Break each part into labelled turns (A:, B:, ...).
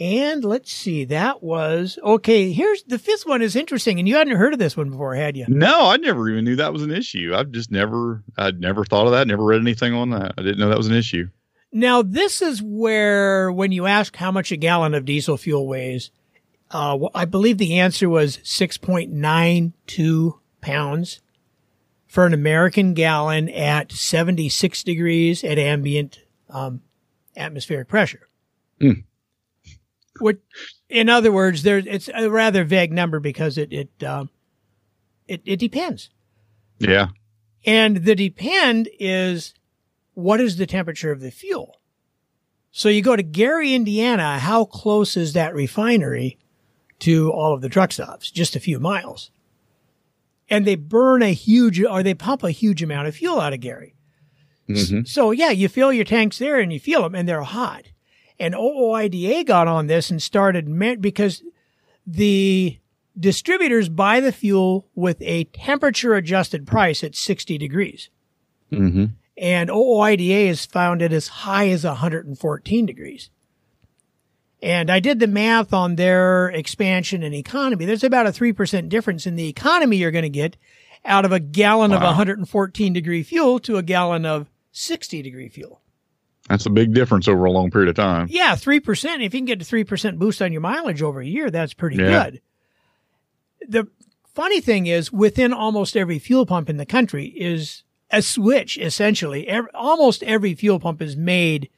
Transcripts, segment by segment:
A: And let's see, that was okay. Here's the fifth one is interesting, and you hadn't heard of this one before, had you?
B: No, I never even knew that was an issue. I've just never, I'd never thought of that. Never read anything on that. I didn't know that was an issue.
A: Now, this is where when you ask how much a gallon of diesel fuel weighs, uh, I believe the answer was 6.92 pounds for an American gallon at 76 degrees at ambient um, atmospheric pressure.
B: Mm.
A: What, in other words, there it's a rather vague number because it it um, it, it depends.
B: Yeah,
A: and the depend is what is the temperature of the fuel. So you go to Gary, Indiana. How close is that refinery to all of the truck stops? Just a few miles. And they burn a huge, or they pump a huge amount of fuel out of Gary.
B: Mm-hmm.
A: So yeah, you fill your tanks there and you feel them and they're hot. And OOIDA got on this and started because the distributors buy the fuel with a temperature adjusted price at 60 degrees.
B: Mm-hmm.
A: And OOIDA has found it as high as 114 degrees. And I did the math on their expansion and economy. There's about a 3% difference in the economy you're going to get out of a gallon wow. of 114 degree fuel to a gallon of 60 degree fuel.
B: That's a big difference over a long period of time.
A: Yeah, 3%. If you can get a 3% boost on your mileage over a year, that's pretty yeah. good. The funny thing is, within almost every fuel pump in the country is a switch, essentially. Every, almost every fuel pump is made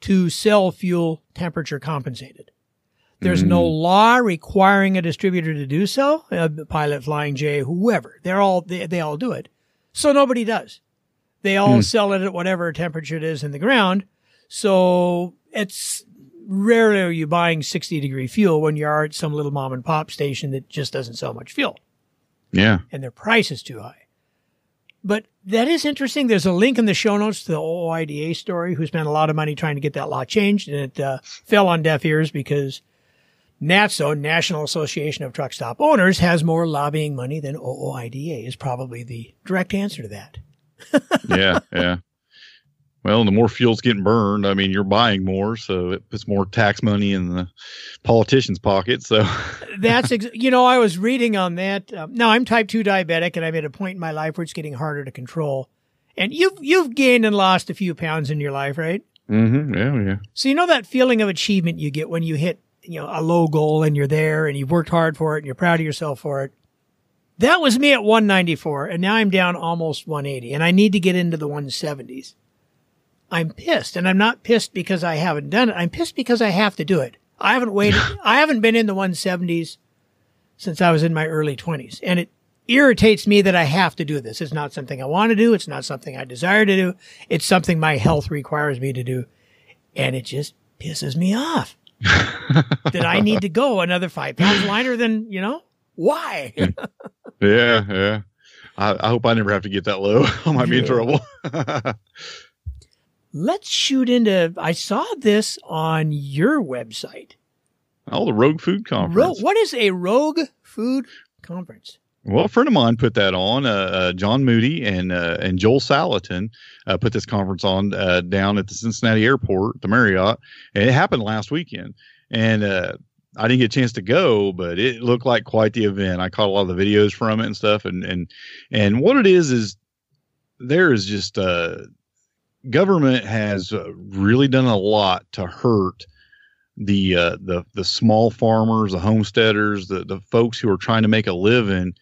A: to sell fuel temperature compensated. There's mm. no law requiring a distributor to do so. Uh, Pilot, Flying J, whoever, they're all they, they all do it. So nobody does. They all mm. sell it at whatever temperature it is in the ground. So it's rarely are you buying 60 degree fuel when you are at some little mom and pop station that just doesn't sell much fuel.
B: Yeah.
A: And their price is too high. But that is interesting. There's a link in the show notes to the OOIDA story who spent a lot of money trying to get that law changed and it uh, fell on deaf ears because NATSO, National Association of Truck Stop Owners, has more lobbying money than OOIDA is probably the direct answer to that.
B: Yeah, yeah. Well, the more fuel's getting burned, I mean, you're buying more, so it puts more tax money in the politicians' pockets. So
A: that's, ex- you know, I was reading on that. Um, now I'm type two diabetic, and I'm at a point in my life where it's getting harder to control. And you've you've gained and lost a few pounds in your life, right?
B: Mm-hmm. Yeah, yeah.
A: So you know that feeling of achievement you get when you hit, you know, a low goal and you're there and you've worked hard for it and you're proud of yourself for it. That was me at 194, and now I'm down almost 180, and I need to get into the 170s. I'm pissed, and I'm not pissed because I haven't done it. I'm pissed because I have to do it. I haven't waited. I haven't been in the 170s since I was in my early 20s, and it irritates me that I have to do this. It's not something I want to do. It's not something I desire to do. It's something my health requires me to do, and it just pisses me off that I need to go another five pounds lighter than you know why.
B: yeah, yeah. I, I, hope I never have to get that low. I might be in trouble
A: let's shoot into. I saw this on your website.
B: Oh, the Rogue Food Conference.
A: Ro- what is a Rogue Food Conference?
B: Well, a friend of mine put that on. Uh, uh, John Moody and uh, and Joel Salatin uh, put this conference on uh, down at the Cincinnati Airport, the Marriott, and it happened last weekend. And uh, I didn't get a chance to go, but it looked like quite the event. I caught a lot of the videos from it and stuff. And and and what it is is there is just uh government has uh, really done a lot to hurt the uh, the the small farmers, the homesteaders, the the folks who are trying to make a living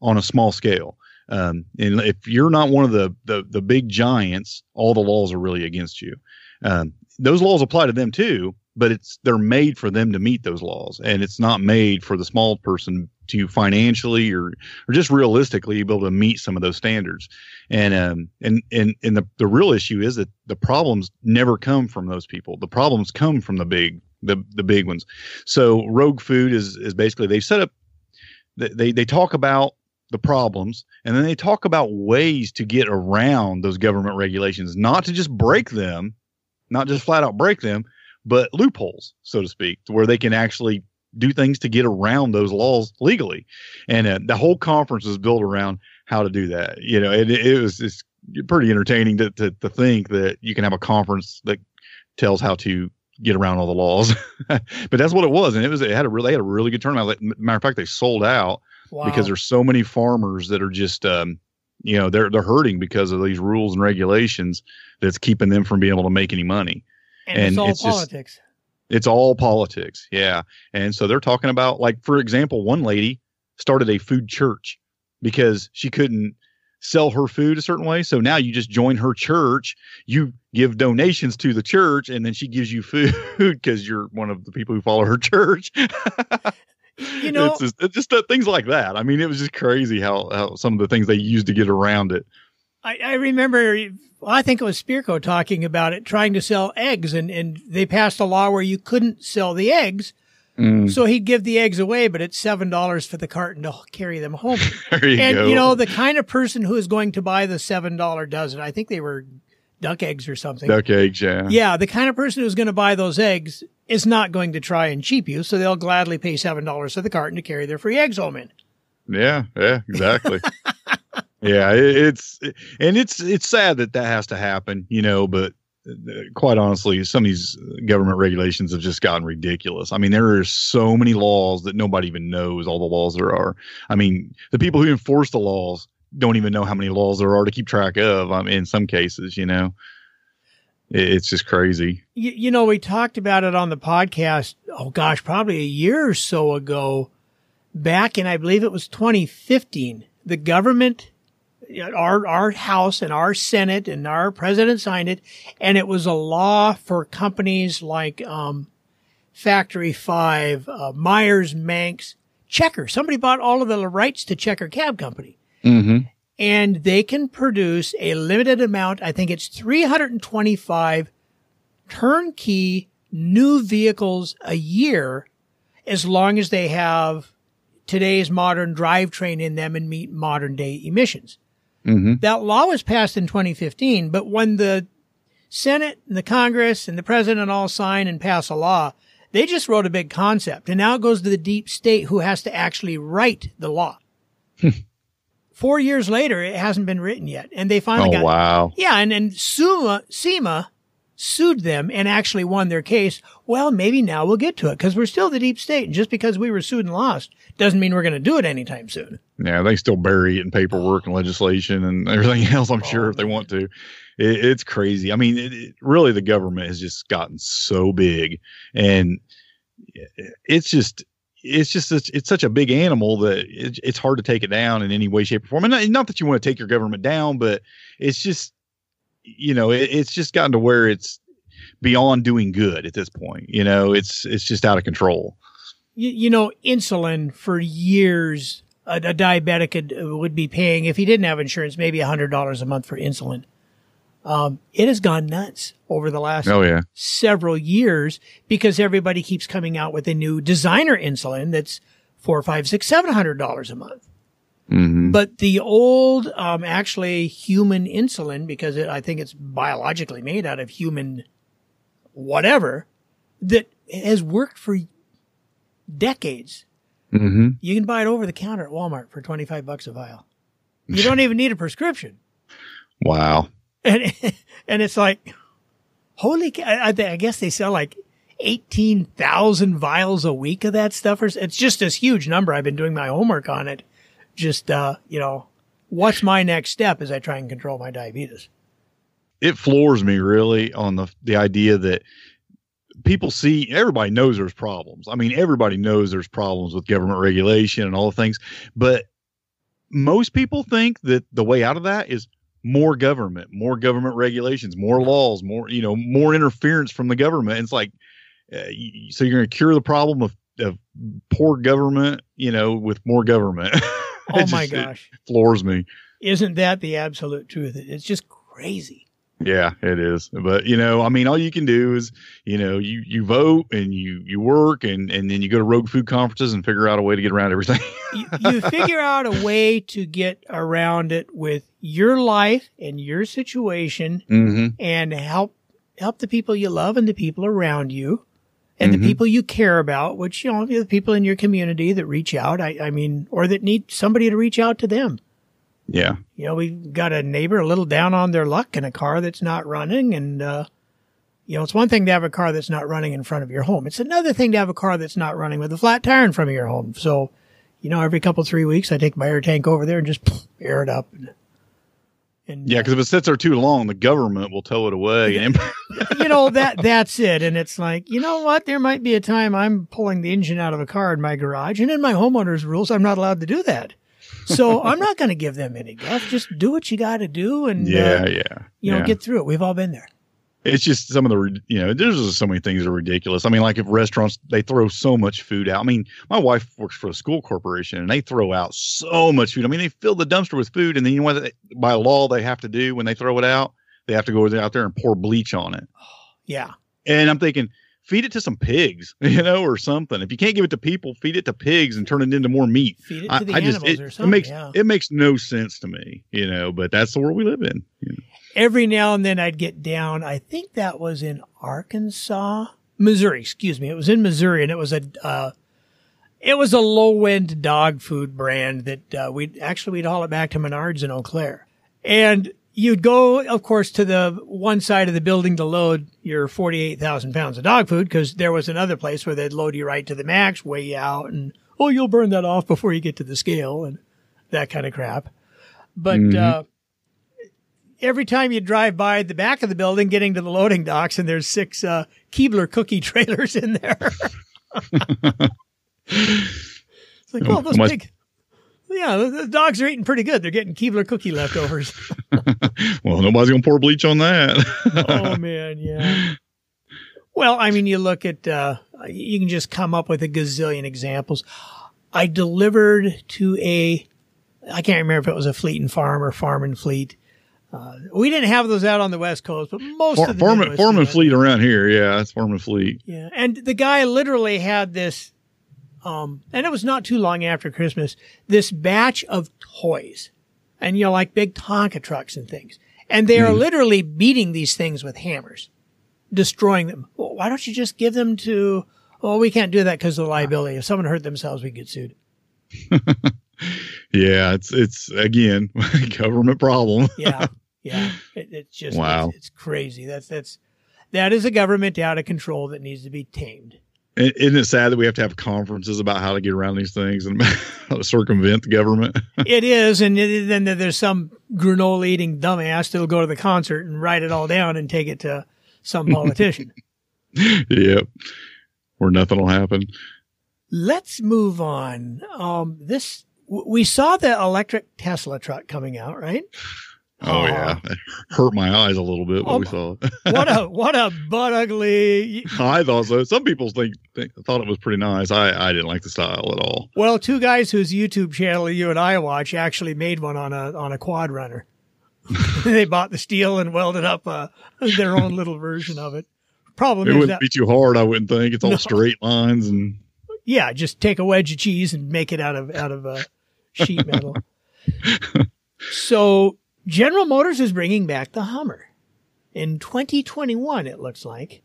B: on a small scale. Um, and if you're not one of the, the the big giants, all the laws are really against you. Um, those laws apply to them too, but it's they're made for them to meet those laws, and it's not made for the small person to financially or or just realistically be able to meet some of those standards. And um and and and the the real issue is that the problems never come from those people. The problems come from the big the the big ones. So Rogue Food is is basically they set up they they talk about the problems and then they talk about ways to get around those government regulations, not to just break them, not just flat out break them, but loopholes, so to speak, to where they can actually do things to get around those laws legally. And uh, the whole conference was built around how to do that. You know, it, it was it's pretty entertaining to, to, to think that you can have a conference that tells how to get around all the laws. but that's what it was, and it was it had a really had a really good turnout. Matter of fact, they sold out wow. because there's so many farmers that are just um, you know they're they're hurting because of these rules and regulations that's keeping them from being able to make any money.
A: And, and it's all it's politics. Just,
B: it's all politics, yeah. And so they're talking about like, for example, one lady started a food church because she couldn't sell her food a certain way. So now you just join her church, you give donations to the church, and then she gives you food because you're one of the people who follow her church.
A: you know,
B: it's just, it's just uh, things like that. I mean, it was just crazy how, how some of the things they used to get around it.
A: I, I remember, well, I think it was Spirko talking about it, trying to sell eggs, and, and they passed a law where you couldn't sell the eggs Mm. So he'd give the eggs away, but it's seven dollars for the carton to carry them home.
B: you
A: and
B: go.
A: you know the kind of person who is going to buy the seven dollar dozen. I think they were duck eggs or something.
B: Duck eggs, yeah.
A: Yeah, the kind of person who's going to buy those eggs is not going to try and cheap you, so they'll gladly pay seven dollars for the carton to carry their free eggs home in.
B: Yeah, yeah, exactly. yeah, it's and it's it's sad that that has to happen, you know, but quite honestly, some of these government regulations have just gotten ridiculous. I mean, there are so many laws that nobody even knows all the laws there are. I mean, the people who enforce the laws don't even know how many laws there are to keep track of. Um, in some cases, you know, it's just crazy.
A: You, you know, we talked about it on the podcast. Oh gosh, probably a year or so ago, back in I believe it was 2015. The government our our House and our Senate and our president signed it, and it was a law for companies like um, Factory Five, uh, Myers, Manx, Checker. Somebody bought all of the rights to Checker Cab Company,
B: mm-hmm.
A: and they can produce a limited amount. I think it's three hundred and twenty-five turnkey new vehicles a year, as long as they have today's modern drivetrain in them and meet modern day emissions.
B: Mm-hmm.
A: That law was passed in 2015, but when the Senate and the Congress and the president all sign and pass a law, they just wrote a big concept. And now it goes to the deep state who has to actually write the law. Four years later, it hasn't been written yet. And they finally
B: oh,
A: got.
B: wow.
A: Yeah. And, and SUMA, SEMA sued them and actually won their case. Well, maybe now we'll get to it because we're still the deep state. And just because we were sued and lost doesn't mean we're going to do it anytime soon.
B: Yeah, they still bury it in paperwork and legislation and everything else. I'm sure oh, if they want to, it, it's crazy. I mean, it, it, really, the government has just gotten so big, and it's just. It's just it's, it's such a big animal that it, it's hard to take it down in any way, shape, or form. And not, not that you want to take your government down, but it's just you know, it, it's just gotten to where it's beyond doing good at this point. You know, it's it's just out of control.
A: You, you know, insulin for years, a, a diabetic could, would be paying if he didn't have insurance, maybe a hundred dollars a month for insulin. Um, it has gone nuts over the last
B: oh, yeah.
A: several years because everybody keeps coming out with a new designer insulin that's four, five, six, seven hundred dollars a month.
B: Mm-hmm.
A: But the old, um, actually human insulin, because it, I think it's biologically made out of human whatever, that has worked for decades.
B: Mm-hmm.
A: You can buy it over the counter at Walmart for 25 bucks a vial. You don't even need a prescription.
B: Wow.
A: And, and it's like, holy, I, I guess they sell like 18,000 vials a week of that stuff. Or it's just this huge number. I've been doing my homework on it just, uh, you know, what's my next step as I try and control my diabetes?
B: It floors me really on the the idea that people see everybody knows there's problems. I mean, everybody knows there's problems with government regulation and all the things, but most people think that the way out of that is more government, more government regulations, more laws, more you know, more interference from the government. it's like, uh, so you're going to cure the problem of, of poor government, you know, with more government.
A: Oh just, my gosh.
B: floors me.
A: Isn't that the absolute truth? It's just crazy.
B: Yeah, it is. But you know, I mean, all you can do is, you know, you you vote and you you work and and then you go to rogue food conferences and figure out a way to get around everything.
A: you, you figure out a way to get around it with your life and your situation,
B: mm-hmm.
A: and help help the people you love and the people around you and mm-hmm. the people you care about, which, you know, the people in your community that reach out, I, I mean, or that need somebody to reach out to them.
B: Yeah.
A: You know, we've got a neighbor a little down on their luck in a car that's not running and, uh, You know, it's one thing to have a car that's not running in front of your home. It's another thing to have a car that's not running with a flat tire in front of your home. So, you know, every couple three weeks, I take my air tank over there and just air it up. And,
B: and yeah, because if it sits there too long, the government will tow it away. And
A: you know that that's it. And it's like, you know what? There might be a time I'm pulling the engine out of a car in my garage, and in my homeowner's rules, I'm not allowed to do that. So I'm not going to give them any guff. Just do what you got to do, and
B: yeah, uh, yeah,
A: you know,
B: yeah.
A: get through it. We've all been there
B: it's just some of the you know there's just so many things that are ridiculous. I mean like if restaurants they throw so much food out. I mean my wife works for a school corporation and they throw out so much food. I mean they fill the dumpster with food and then you know what they, by law they have to do when they throw it out? They have to go out there and pour bleach on it.
A: Yeah.
B: And i'm thinking feed it to some pigs you know or something if you can't give it to people feed it to pigs and turn it into more meat
A: feed it to I, the I animals just, it, or something,
B: it makes
A: yeah.
B: it makes no sense to me you know but that's the world we live in you know?
A: every now and then I'd get down. I think that was in Arkansas, Missouri. Excuse me. It was in Missouri, and it was a uh, it was a low end dog food brand that uh, we'd actually we'd haul it back to Menards in Eau Claire, and you'd go, of course, to the one side of the building to load your forty eight thousand pounds of dog food because there was another place where they'd load you right to the max, weigh you out, and oh, you'll burn that off before you get to the scale and that kind of crap. But mm-hmm. uh, every time you drive by the back of the building getting to the loading docks and there's six uh, Keebler cookie trailers in there. it's like, oh, those big. Yeah, the, the, dogs are eating pretty good. They're getting Keebler cookie leftovers.
B: well, nobody's going to pour bleach on that.
A: oh, man, yeah. Well, I mean, you look at, uh, you can just come up with a gazillion examples. I delivered to a, I can't remember if it was a Fleet and Farm or Farm and Fleet uh, we didn't have those out on the West Coast, but most For, of the
B: Foreman, Foreman Fleet around here, yeah, it's Foreman Fleet.
A: Yeah, and the guy literally had this, um, and it was not too long after Christmas. This batch of toys, and you know, like big Tonka trucks and things, and they are mm. literally beating these things with hammers, destroying them. Well, why don't you just give them to? Well, we can't do that because of the liability. If someone hurt themselves, we get sued.
B: yeah, it's it's again government problem.
A: yeah, yeah, it, it's just
B: wow.
A: It's, it's, crazy. That's that's that is a government out of control that needs to be tamed.
B: Isn't it sad that we have to have conferences about how to get around these things and how to circumvent the government?
A: it is, and then there's some granola eating dumbass that'll go to the concert and write it all down and take it to some politician.
B: yep, where nothing will happen.
A: Let's move on. Um, this we saw the electric Tesla truck coming out, right?
B: Oh yeah, it hurt my eyes a little bit when oh, we saw it.
A: what a what a butt ugly.
B: I thought so. Some people think, think thought it was pretty nice. I I didn't like the style at all.
A: Well, two guys whose YouTube channel you and I watch actually made one on a on a quad runner. they bought the steel and welded up uh, their own little version of it. Problem
B: it
A: is
B: wouldn't
A: that,
B: be too hard. I wouldn't think it's all no. straight lines and.
A: Yeah, just take a wedge of cheese and make it out of out of uh, sheet metal. so General Motors is bringing back the Hummer in 2021, it looks like,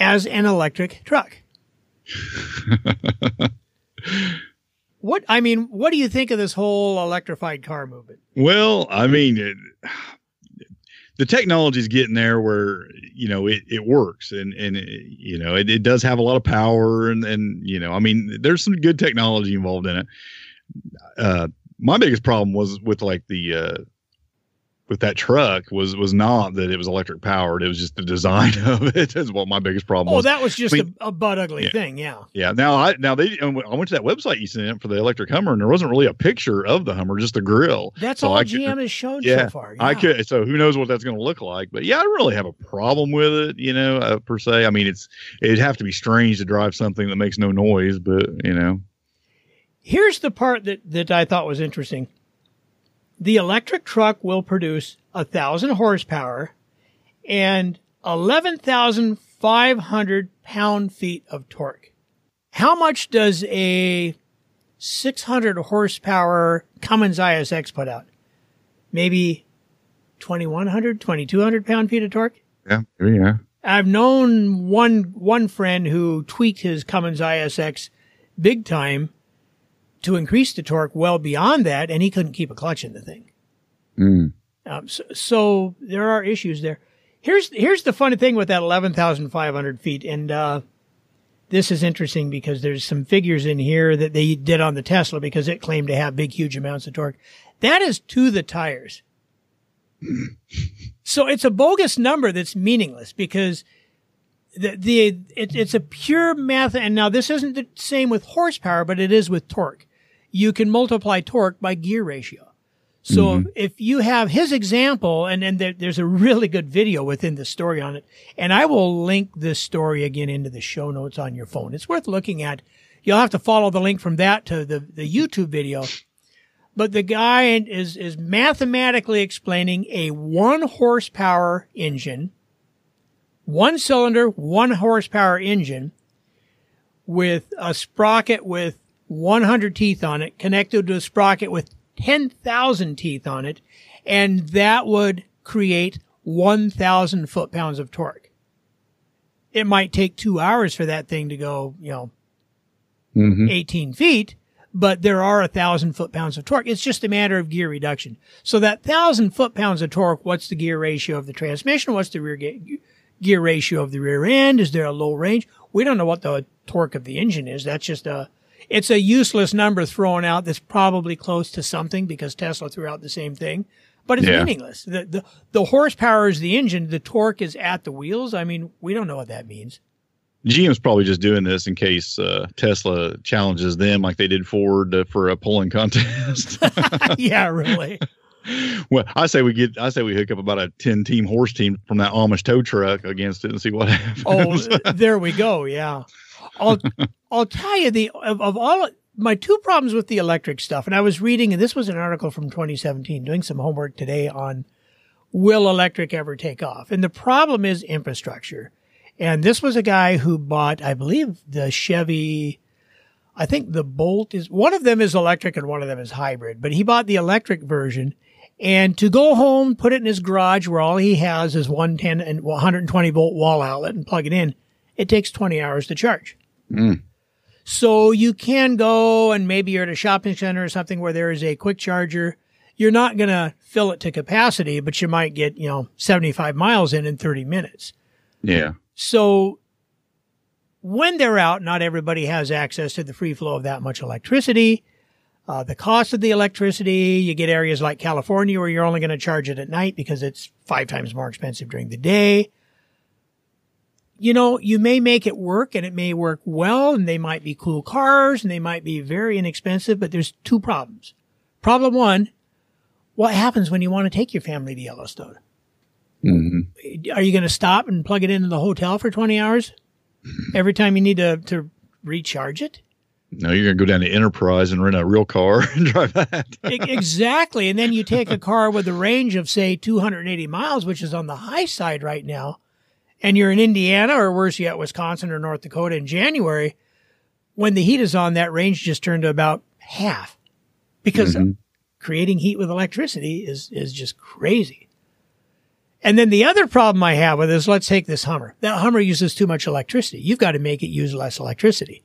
A: as an electric truck. what I mean, what do you think of this whole electrified car movement?
B: Well, I mean, it, the technology is getting there where you know it, it works and and it, you know it, it does have a lot of power and and you know I mean there's some good technology involved in it. Uh, my biggest problem was with like the uh, with that truck was was not that it was electric powered. It was just the design of it is what my biggest problem
A: oh,
B: was.
A: that was just I mean, a, a butt ugly yeah. thing. Yeah.
B: Yeah. Now I now they I went to that website you sent for the electric Hummer and there wasn't really a picture of the Hummer, just the grill.
A: That's so all I GM could, has shown
B: yeah,
A: so far. Yeah.
B: I could. So who knows what that's going to look like? But yeah, I don't really have a problem with it. You know, uh, per se. I mean, it's it'd have to be strange to drive something that makes no noise, but you know.
A: Here's the part that that I thought was interesting. The electric truck will produce a thousand horsepower and 11,500 pound feet of torque. How much does a 600 horsepower Cummins ISX put out? Maybe 2,100, 2,200 pound feet of torque?
B: Yeah, yeah.
A: I've known one, one friend who tweaked his Cummins ISX big time to increase the torque well beyond that, and he couldn't keep a clutch in the thing.
B: Mm.
A: Um, so, so, there are issues there. Here's here's the funny thing with that eleven thousand five hundred feet, and uh, this is interesting because there's some figures in here that they did on the Tesla because it claimed to have big, huge amounts of torque. That is to the tires. so it's a bogus number that's meaningless because the, the it, it's a pure math. And now this isn't the same with horsepower, but it is with torque. You can multiply torque by gear ratio. So mm-hmm. if you have his example, and then there, there's a really good video within the story on it, and I will link this story again into the show notes on your phone. It's worth looking at. You'll have to follow the link from that to the, the YouTube video. But the guy is, is mathematically explaining a one horsepower engine, one cylinder, one horsepower engine with a sprocket with 100 teeth on it connected to a sprocket with 10,000 teeth on it, and that would create 1,000 foot pounds of torque. It might take two hours for that thing to go, you know, mm-hmm. 18 feet, but there are a thousand foot pounds of torque. It's just a matter of gear reduction. So that thousand foot pounds of torque, what's the gear ratio of the transmission? What's the rear ge- gear ratio of the rear end? Is there a low range? We don't know what the torque of the engine is. That's just a it's a useless number thrown out that's probably close to something because Tesla threw out the same thing, but it's yeah. meaningless. The, the, the horsepower is the engine. The torque is at the wheels. I mean, we don't know what that means.
B: GM's probably just doing this in case uh, Tesla challenges them like they did Ford uh, for a pulling contest.
A: yeah, really.
B: Well, I say we get. I say we hook up about a ten team horse team from that Amish tow truck against it and see what happens.
A: Oh, there we go. Yeah. I'll I'll tell you the of, of all my two problems with the electric stuff, and I was reading, and this was an article from 2017, doing some homework today on will electric ever take off? And the problem is infrastructure. And this was a guy who bought, I believe, the Chevy. I think the Bolt is one of them is electric and one of them is hybrid, but he bought the electric version. And to go home, put it in his garage where all he has is 110 and 120 volt wall outlet and plug it in it takes 20 hours to charge. Mm. So you can go and maybe you're at a shopping center or something where there is a quick charger. You're not going to fill it to capacity, but you might get, you know, 75 miles in in 30 minutes.
B: Yeah.
A: So when they're out, not everybody has access to the free flow of that much electricity. Uh, the cost of the electricity, you get areas like California where you're only going to charge it at night because it's five times more expensive during the day you know, you may make it work and it may work well and they might be cool cars and they might be very inexpensive, but there's two problems. Problem one, what happens when you want to take your family to Yellowstone? Mm-hmm. Are you going to stop and plug it into the hotel for 20 hours every time you need to, to recharge it?
B: No, you're going to go down to Enterprise and rent a real car and drive that.
A: exactly. And then you take a car with a range of, say, 280 miles, which is on the high side right now and you're in Indiana or worse yet, Wisconsin or North Dakota in January, when the heat is on, that range just turned to about half because mm-hmm. creating heat with electricity is, is just crazy. And then the other problem I have with this, let's take this Hummer. That Hummer uses too much electricity. You've got to make it use less electricity.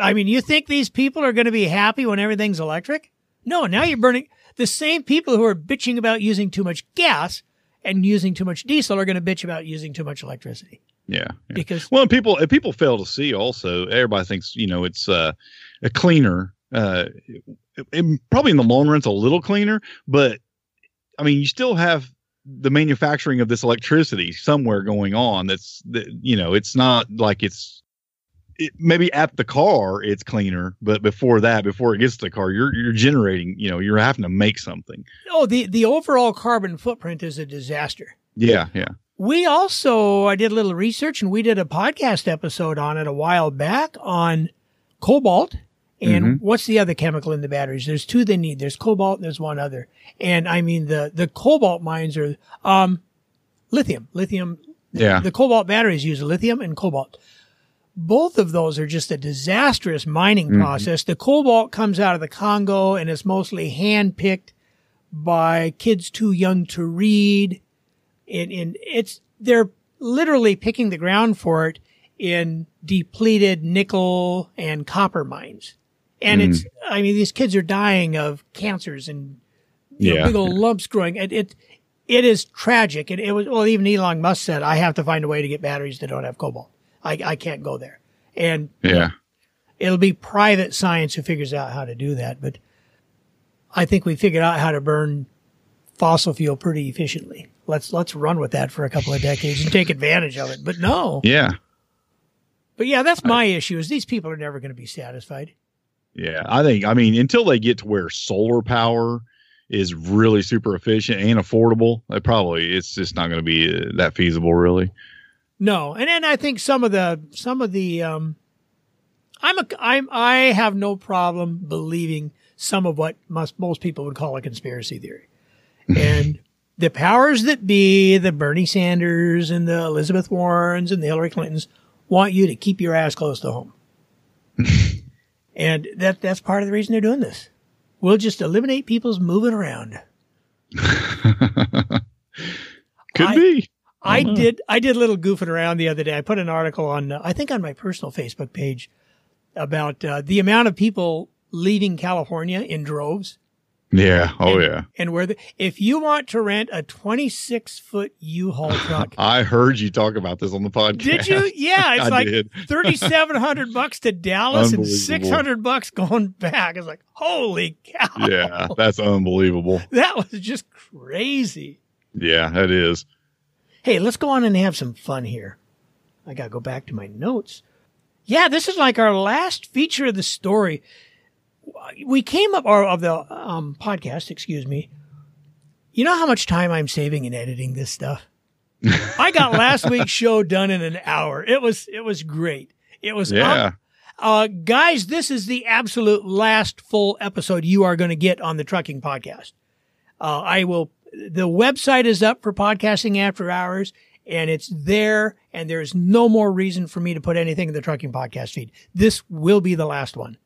A: I mean, you think these people are going to be happy when everything's electric? No, now you're burning the same people who are bitching about using too much gas and using too much diesel are going to bitch about using too much electricity.
B: Yeah,
A: yeah. because
B: well, people people fail to see also. Everybody thinks you know it's uh, a cleaner. Uh, it, it, probably in the long run, it's a little cleaner, but I mean, you still have the manufacturing of this electricity somewhere going on. That's that you know, it's not like it's it, maybe at the car it's cleaner, but before that, before it gets to the car, you're you're generating. You know, you're having to make something.
A: Oh, the the overall carbon footprint is a disaster.
B: Yeah, yeah.
A: We also I did a little research and we did a podcast episode on it a while back on cobalt and mm-hmm. what's the other chemical in the batteries? There's two they need. There's cobalt and there's one other. And I mean the the cobalt mines are um lithium. Lithium.
B: Yeah.
A: The, the cobalt batteries use lithium and cobalt both of those are just a disastrous mining mm-hmm. process. The cobalt comes out of the Congo and is mostly hand picked by kids too young to read. And, and it's, they're literally picking the ground for it in depleted nickel and copper mines. And mm. it's, I mean, these kids are dying of cancers and yeah. know, big old lumps growing. It, it, it is tragic. And it was, well, even Elon Musk said, I have to find a way to get batteries that don't have cobalt. I, I can't go there. And
B: Yeah.
A: it'll be private science who figures out how to do that. But I think we figured out how to burn fossil fuel pretty efficiently. Let's, let's run with that for a couple of decades and take advantage of it. But no,
B: Yeah.
A: but yeah, that's my issue is these people are never going to be satisfied.
B: Yeah. I think, I mean, until they get to where solar power is really super efficient and affordable, it probably, it's just not going to be uh, that feasible, really.
A: No, and then I think some of the some of the um, I'm a I'm I have no problem believing some of what most most people would call a conspiracy theory, and the powers that be, the Bernie Sanders and the Elizabeth Warrens and the Hillary Clintons want you to keep your ass close to home, and that that's part of the reason they're doing this. We'll just eliminate people's moving around.
B: Could
A: I-
B: be.
A: I
B: know.
A: did. I did a little goofing around the other day. I put an article on, uh, I think, on my personal Facebook page about uh, the amount of people leaving California in droves,
B: Yeah. Oh, yeah.
A: and where the, if you want to rent a 26 foot U-Haul truck,
B: I heard you talk about this on the podcast.
A: did you? Yeah, it's like
B: did.
A: 3,700 bucks to Dallas and 600 bucks going back. It's like, holy cow!
B: Yeah. That's unbelievable.
A: that was just crazy.
B: Yeah, that is.
A: Hey, let's go on and have some fun here. I got to go back to my notes. Yeah, this is like our last feature of the story. We came up, or of the um, podcast, excuse me. You know how much time I'm saving in editing this stuff? I got last week's show done in an hour. It was, it was great. It was,
B: Yeah.
A: uh, guys, this is the absolute last full episode you are going to get on the trucking podcast. Uh, I will, the website is up for podcasting after hours and it's there and there's no more reason for me to put anything in the trucking podcast feed. This will be the last one.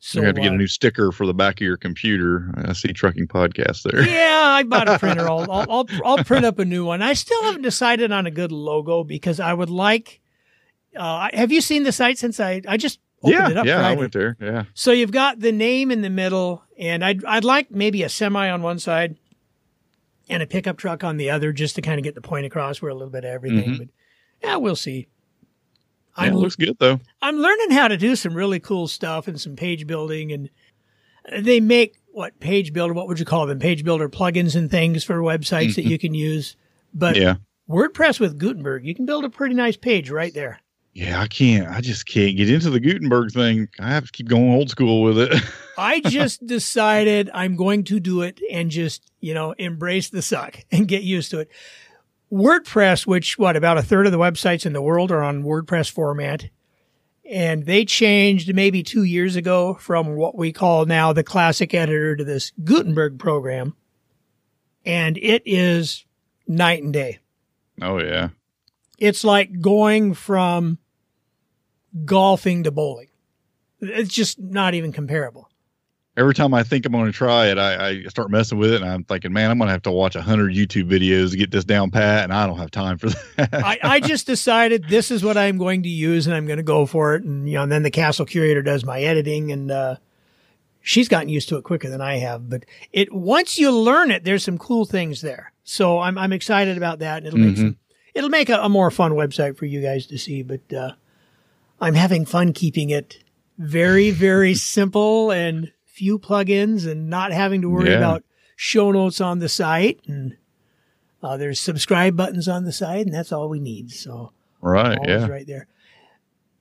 A: So,
B: you have to get
A: uh,
B: a new sticker for the back of your computer. I see trucking podcast there.
A: yeah, I bought a printer. I'll, I'll, I'll, I'll print up a new one. I still haven't decided on a good logo because I would like, uh, have you seen the site since I, I just opened
B: yeah,
A: it up
B: yeah, I went there. Yeah,
A: So you've got the name in the middle, and I'd I'd like maybe a semi on one side and a pickup truck on the other, just to kind of get the point across. We're a little bit of everything,
B: Mhm.
A: but yeah, we'll see.
B: yeah it
A: I'm
B: looks good though.
A: I'm learning how to do some really cool stuff and some page building, and they make what page builder? What would you call them? Page builder plugins and things for websites that you can use. But
B: Yeah,
A: WordPress with Gutenberg, you can build a pretty nice page right there.
B: yeah. I can't. I just can't get into the Gutenberg thing. I have to keep going old school with it.
A: I just decided I'm going to do it and just, you know, embrace the suck and get used to it. WordPress, which what about a third of the websites in the world are on WordPress format. And they changed maybe two years ago from what we call now the classic editor to this Gutenberg program. And it is night and day.
B: oh yeah,
A: It's like going from golfing to bowling. It's just not even comparable.
B: Every time I think I'm going to try it, I, I start messing with it, and I'm thinking, man, I'm going to have to watch a hundred YouTube videos to get this down pat, and I don't have time for that.
A: I, I just decided this is what I'm going to use and I'm going to go for it. And, you know, and then the castle curator does my editing and, uh, she's gotten used to it quicker than I have, but it, once you learn it, there's some cool things there. So I'm, I'm excited about that. And it'll make
B: Mhm.
A: some, it'll make a, a more fun website for you guys to see, but, uh, I'm having fun keeping it very, very simple and few plugins and not having to worry
B: Yeah.
A: about show notes on the site and, uh, there's subscribe buttons on the side, and that's all we need. So
B: right? Yeah.
A: right there.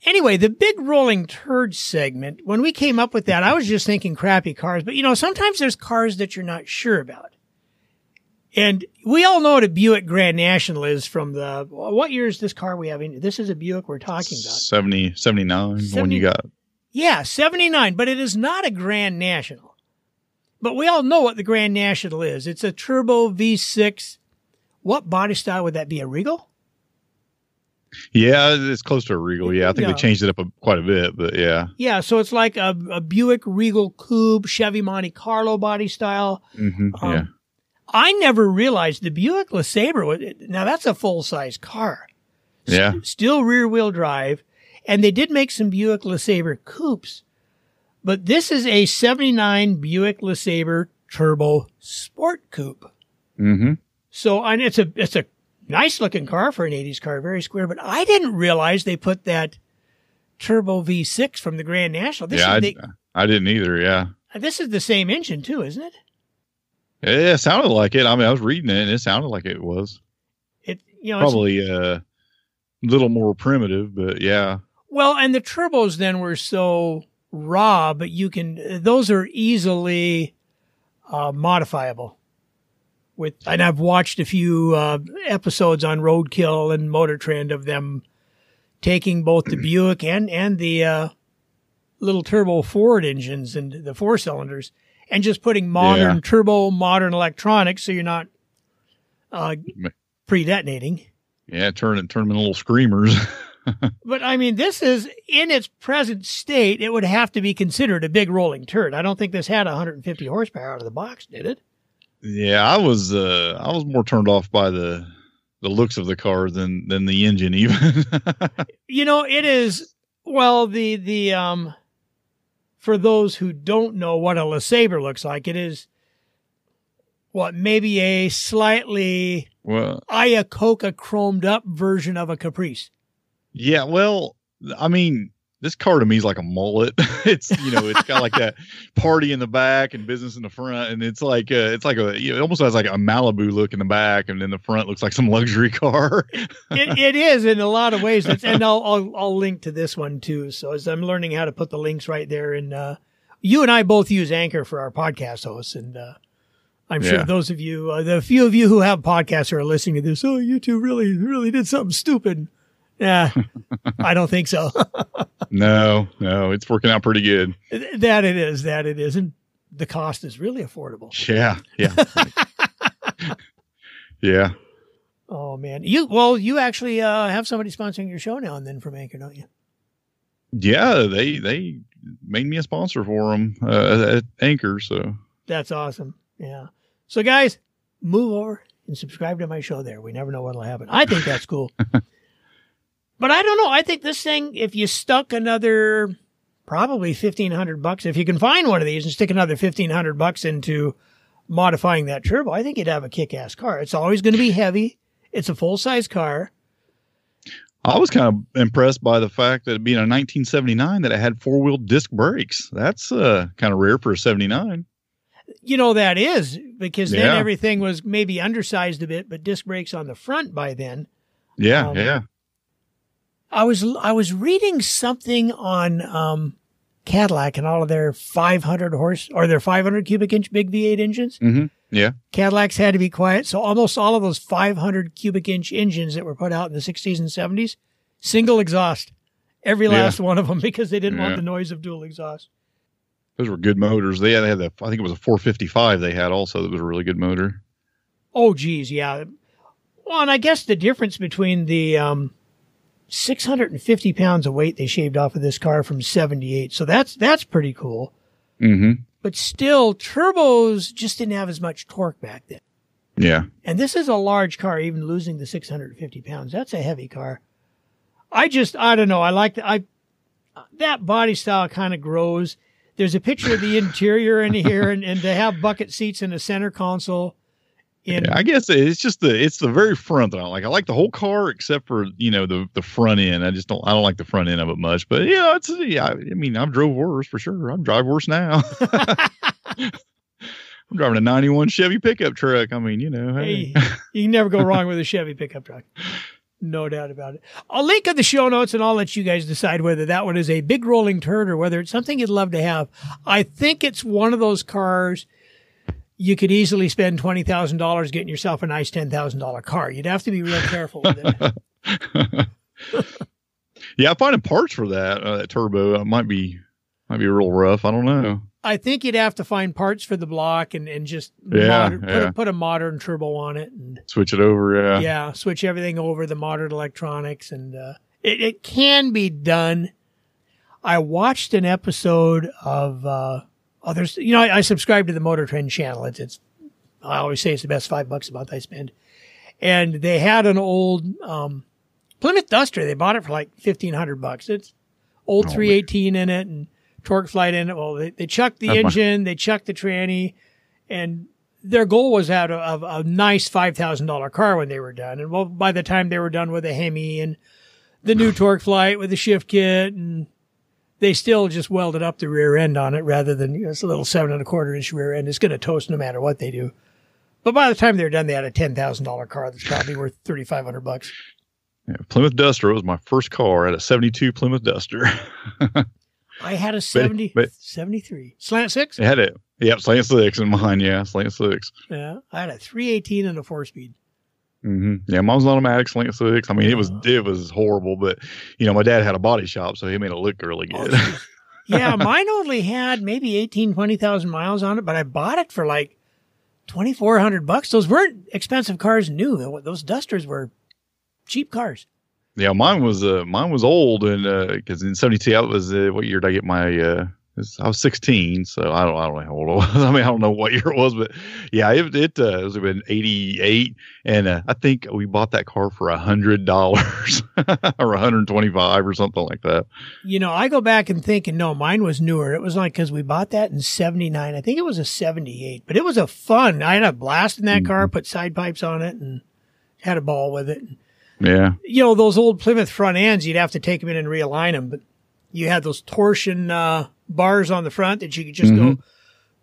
A: Anyway, the big rolling turd segment. When we came up with that, I was just thinking crappy cars, but you know, sometimes there's cars that you're not sure about. And we all know what a Buick Grand National is from the what year is this car we have in? This is a Buick we're talking about.
B: 70, 79, one
A: 70
B: you got.
A: Yeah, 79, but it is not a Grand National. But we all know what the Grand National is. It's a turbo V6. What body style would that be? A Regal?
B: Yeah, it's close to a Regal. Yeah, I think they changed it up a, quite a bit, but yeah.
A: Yeah, so it's like a, a Buick Regal Coupe, Chevy Monte Carlo body style.
B: hmm
A: Um,
B: yeah.
A: I never realized the Buick LeSabre. was- Now that's a full size car. S-
B: Yeah.
A: still rear wheel drive, and they did make some Buick LeSabre coupes, but this is a '79 Buick LeSabre Turbo Sport Coupe.
B: Mm-hmm.
A: So and it's a it's a nice looking car for an 80s car, very square. But I didn't realize they put that turbo V6 from the Grand National. This
B: yeah,
A: is
B: I,
A: the,
B: I didn't either. Yeah.
A: this is the same engine too, isn't it?
B: Yeah, it sounded like it. I mean, I was reading it and it sounded like it was
A: It you know it's-
B: probably uh, a little more primitive, but yeah.
A: Well, and the turbos then were so raw, but you can those are easily uh, modifiable. With and I've watched a few uh, episodes on Roadkill and Motor Trend of them taking both the Buick and and the uh, little turbo Ford engines and the four cylinders and just putting modern
B: Yeah.
A: turbo, modern electronics, so you're not uh, pre-detonating.
B: Yeah, turn it, turn them into little screamers.
A: But I mean, this is in its present state, it would have to be considered a big rolling turd. I don't think this had 150 horsepower out of the box, did it?
B: yeah, I was uh, I was more turned off by the the looks of the car than than the engine even.
A: You know, it is well the the um for those who don't know what a LeSabre looks like, it is what maybe a slightly
B: well,
A: Iacocca chromed up version of a Caprice.
B: Yeah, well, I mean, this car to me is like a mullet. it's you know, it's got like that party in the back and business in the front, and it's like uh, it's like a you know, it almost has like a Malibu look in the back, and then the front looks like some luxury car.
A: it, it is in a lot of ways. That's, and I'll, I'll I'll link to this one too. So as I'm learning how to put the links right there, and uh, you and I both use Anchor for our podcast hosts, and uh, I'm sure
B: Yeah.
A: those of you, uh, the few of you who have podcasts who are listening to this, oh, you two really really did something stupid. Yeah, I don't think so.
B: no, no, it's working out pretty good.
A: that it is. That it is, and the cost is really affordable.
B: Yeah, yeah, yeah.
A: Oh man, you well, you actually uh, have somebody sponsoring your show now and then from Anchor, don't you?
B: Yeah, they they made me a sponsor for them uh, at Anchor. So
A: That's awesome. Yeah. So guys, move over and subscribe to my show there. We never know what'll happen. I think that's cool. but I don't know. I think this thing, if you stuck another probably fifteen hundred bucks, if you can find one of these and stick another fifteen hundred bucks into modifying that turbo, I think you'd have a kick ass car. It's always going to be heavy. It's a full size car.
B: I was kind of impressed by the fact that it being a 1979 that it had four wheel disc brakes. That's uh, kind of rare for a 79.
A: You know that is because then
B: Yeah.
A: everything was maybe undersized a bit, but disc brakes on the front by then.
B: Yeah,
A: Um,
B: yeah.
A: I was I was reading something on um, Cadillac and all of their 500 horse or their 500 cubic inch big V8 engines.
B: hmm Yeah.
A: Cadillacs had to be quiet, so almost all of those 500 cubic inch engines that were put out in the 60s and 70s, single exhaust, every
B: Yeah.
A: last one of them because they didn't want the noise of dual exhaust.
B: Those were good motors. They had, they had the, I think it was a 455 they had also that was a really good motor.
A: Oh, geez, yeah. Well, and I guess the difference between the um, 650 pounds of weight they shaved off of this car from 78, so that's that's pretty cool.
B: hmm
A: but still turbos just didn't have as much torque back then.
B: Yeah.
A: And this is a large car, even losing the 650 pounds. That's a heavy car. I just, I don't know. I like the, I, that body style kind of grows. There's a picture of the interior in here and, and to have bucket seats in the center console.
B: Yeah, I guess it's just the it's the very front that I like. I like the whole car except for you know the the front end. I just don't I don't like the front end of it much. But yeah, it's yeah. I mean I've drove worse for sure. I'm drive worse now. I'm driving a '91 Chevy pickup truck. I mean you know hey.
A: Hey, you can never go wrong with a Chevy pickup truck. No doubt about it. I'll link in the show notes and I'll let you guys decide whether that one is a big rolling turd or whether it's something you'd love to have. I think it's one of those cars you could easily spend $20,000 getting yourself a nice $10,000 car. You'd have to be real careful with it.
B: yeah, finding parts for that uh, that turbo uh, might be might be real rough. I don't know.
A: I think you'd have to find parts for the block and, and just
B: Yeah,
A: modern, Put,
B: yeah.
A: a, put a modern turbo on it and
B: Switch it over. Yeah.
A: yeah, switch everything over the modern electronics, and uh, it, it can be done. I watched an episode of uh, oh, there's you know I, I subscribe to the Motor Trend channel. It's, it's I always say it's the best five bucks a month I spend, and they had an old um, Plymouth Duster. They bought it for like fifteen hundred bucks. It's old
B: Oh, man.
A: three eighteen in it and TorqueFlite in it. Well, they, they chucked the
B: That's my-
A: engine, they chucked the tranny, and their goal was out of, of a nice five thousand dollar car when they were done, and well, by the time they were done with the Hemi and the new TorqueFlite with the shift kit, and they still just welded up the rear end on it rather than you know, it's a little seven and a quarter inch rear end. It's going to toast no matter what they do. But by the time they're done, they had a ten thousand dollar car that's probably worth thirty five hundred bucks.
B: Yeah, Plymouth Duster was my first car. I had a 72 Plymouth Duster.
A: I had a 70,
B: but-
A: 73 slant six.
B: I had it. Yep, slant six in mine. Yeah, slant six.
A: Yeah, I had a three eighteen and a four speed.
B: Hmm Yeah, mine's an automatic slant six. I mean, it was it was horrible, but you know, my dad had a body shop, so he made it look really good.
A: yeah, mine only had maybe 18, 20,000 miles on it, but I bought it for like 2400 bucks. Those weren't expensive cars new. Those Dusters were cheap cars.
B: yeah, mine was uh mine was old, and because in '72 I was uh, what year did I get my uh I was 16, so I don't I don't know how old I was. I mean, I don't know what year it was, but yeah, it it, uh, it was been 88, and uh, I think we bought that car for a hundred dollars or 125 or something like that.
A: You know, I go back and think, and no, mine was newer. It was like because we bought that in '79. I think it was a '78, but it was a fun. I had a blast in that car. Put side pipes on it and had a ball with it.
B: Yeah,
A: You know, those old Plymouth front ends, you'd have to take them in and realign them, but you had those torsion uh, bars on the front that you could just go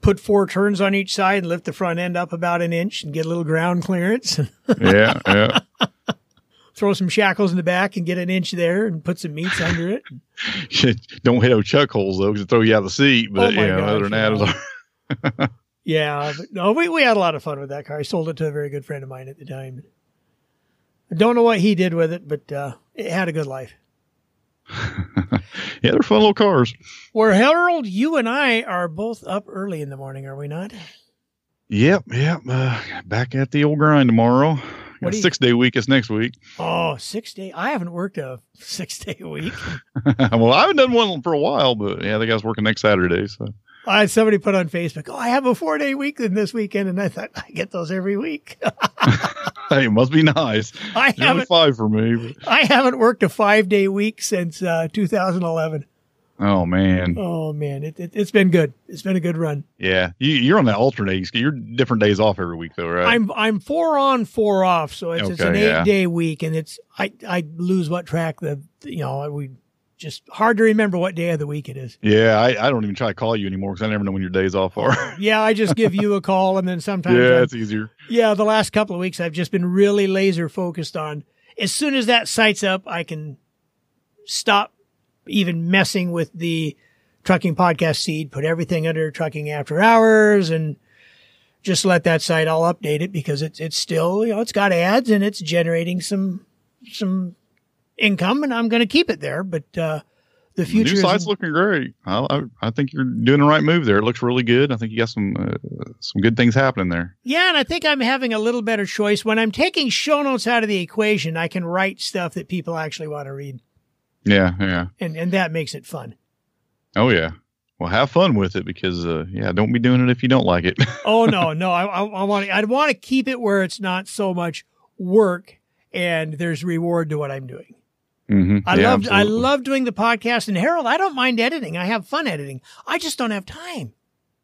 A: put four turns on each side and lift the front end up about an inch and get a little ground clearance.
B: yeah, yeah.
A: Throw some shackles in the back and get an inch there and put some meats under it.
B: don't hit no chuck holes though, because it throw you out of the seat. But
A: Oh
B: you know, other than that.
A: Yeah, but no, we, we had a lot of fun with that car. I sold it to a very good friend of mine at the time. I don't know what he did with it, but uh, it had a good life.
B: yeah, they're fun little cars.
A: Where Harold, you and I are both up early in the morning, are we not?
B: Yep, yep. Uh, back at the old grind tomorrow.
A: What you-
B: six day week is next week.
A: Oh, six day. I haven't worked a six day week.
B: well, I haven't done one for a while, but yeah, the guy's working next Saturday. So
A: I had somebody put on Facebook, "Oh, I have a four day weekend this weekend," and I thought I get those every week.
B: hey, it must be nice.
A: I
B: It's
A: haven't.
B: five for me.
A: I haven't worked a five day week since uh, 2011.
B: oh man,
A: Oh man, it, it it's been good. It's been a good run.
B: yeah. You, you're on that alternating. You're different days off every week, though, right?
A: I'm I'm four on, four off, so it's, it's an
B: Okay,
A: eight
B: yeah.
A: day week, and it's I I lose what track the you know we just hard to remember what day of the week it is.
B: yeah, I, I don't even try to call you anymore because I never know when your days off are.
A: Yeah, I just give you a call, and then sometimes
B: yeah,
A: I-
B: it's easier.
A: Yeah, the last couple of weeks I've just been really laser focused on as soon as that site's up, I can stop even messing with the trucking podcast seed, put everything under trucking after hours and just let that site all update it because it's it's still, you know, it's got ads and it's generating some some income and I'm going to keep it there, but uh the future
B: New site's looking great. I, I, I think you're doing the right move there. It looks really good. I think you got some uh, some good things happening there.
A: Yeah, and I think I'm having a little better choice when I'm taking show notes out of the equation. I can write stuff that people actually want to read.
B: Yeah, yeah.
A: and and that makes it fun.
B: Oh yeah. Well, have fun with it because uh, yeah, don't be doing it if you don't like it.
A: Oh no, no, I I, I want I want to keep it where it's not so much work and there's reward to what I'm doing.
B: Mm-hmm.
A: I
B: yeah,
A: love I love doing the podcast and Harold. I don't mind editing. I have fun editing. I just don't have time.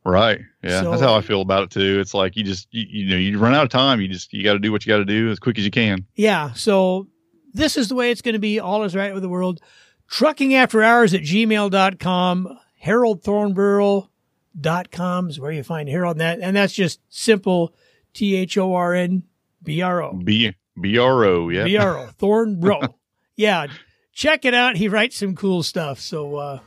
B: Right. Yeah,
A: So-
B: that's how I feel about it too. It's like you just you, you know you run out of time. You just you got to do what you got to do as quick as you can.
A: Yeah, so this is the way it's going to be. All is right with the world. Trucking after hours at gmail.com. Harold Thornborough.com is where you find Harold. And, that, and that's just simple T H O R N B R O.
B: B B R O. Yeah.
A: B R O. Thornborough. yeah, check it out. He writes some cool stuff. So uh,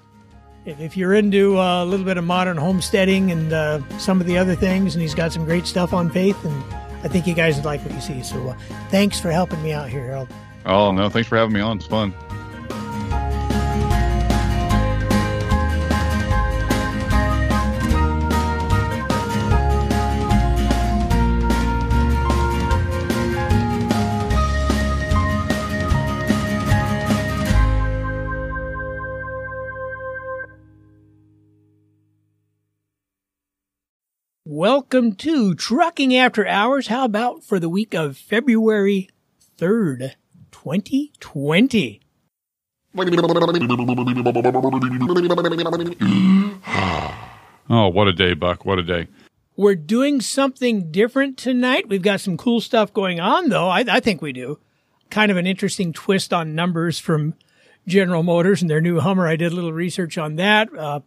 A: if, if you're into uh, a little bit of modern homesteading and uh, some of the other things, and he's got some great stuff on faith, and I think you guys would like what you see. So uh, thanks for helping me out here, Harold.
B: Oh no, thanks for having me on. It's fun.
A: Welcome to Trucking After Hours. How about for the week of February 3rd, 2020?
C: Oh, what a day, Buck. What a day.
A: We're doing something different tonight. We've got some cool stuff going on, though. I, I think we do. Kind of an interesting twist on numbers from General Motors and their new Hummer. I did a little research on that. Uh,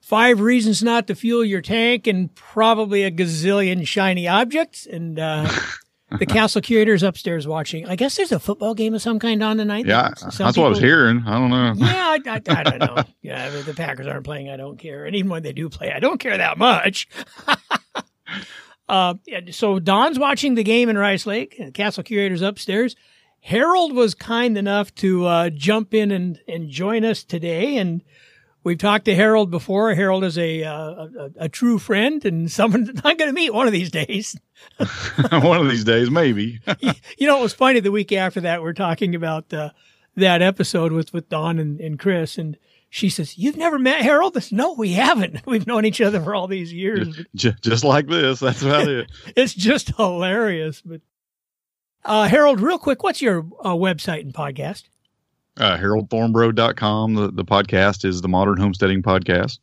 A: five reasons not to fuel your tank and probably a gazillion shiny objects. And, uh, the castle curator's upstairs watching. I guess there's a football game of some kind on tonight.
B: Yeah,
A: Some
B: that's what I was
A: people-
B: hearing. I don't know.
A: Yeah, I, I, I don't know. Yeah, if the Packers aren't playing. I don't care. And even when they do play, I don't care that much. uh, yeah, so Don's watching the game in Rice Lake. and Castle curator's upstairs. Harold was kind enough to uh, jump in and, and join us today. And we've talked to Harold before. Harold is a uh, a, a true friend and someone that I'm going to meet one of these days.
B: One of these days, maybe.
A: you know, it was funny the week after that, we're talking about uh, that episode with, with Don and, and Chris. And she says, You've never met Harold? I said, no, we haven't. We've known each other for all these years. But
B: J- just like this. That's about it.
A: it's just hilarious. But uh, Harold, real quick, what's your uh, website and podcast?
B: Uh, HaroldThornbrough.com. The, the podcast is the Modern Homesteading Podcast.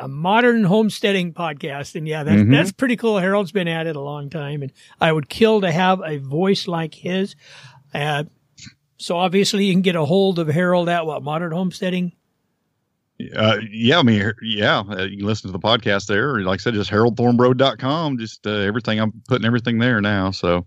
A: A modern homesteading podcast. And yeah, that's,
B: Mhm.
A: that's pretty cool. Harold's been at it a long time. And I would kill to have a voice like his. Uh, so obviously you can get a hold of Harold at what? Modern Homesteading?
B: Uh, yeah, I mean, yeah, uh, you can listen to the podcast there. Like I said, just HaroldThornbrough.com. Just uh, everything. I'm putting everything there now. So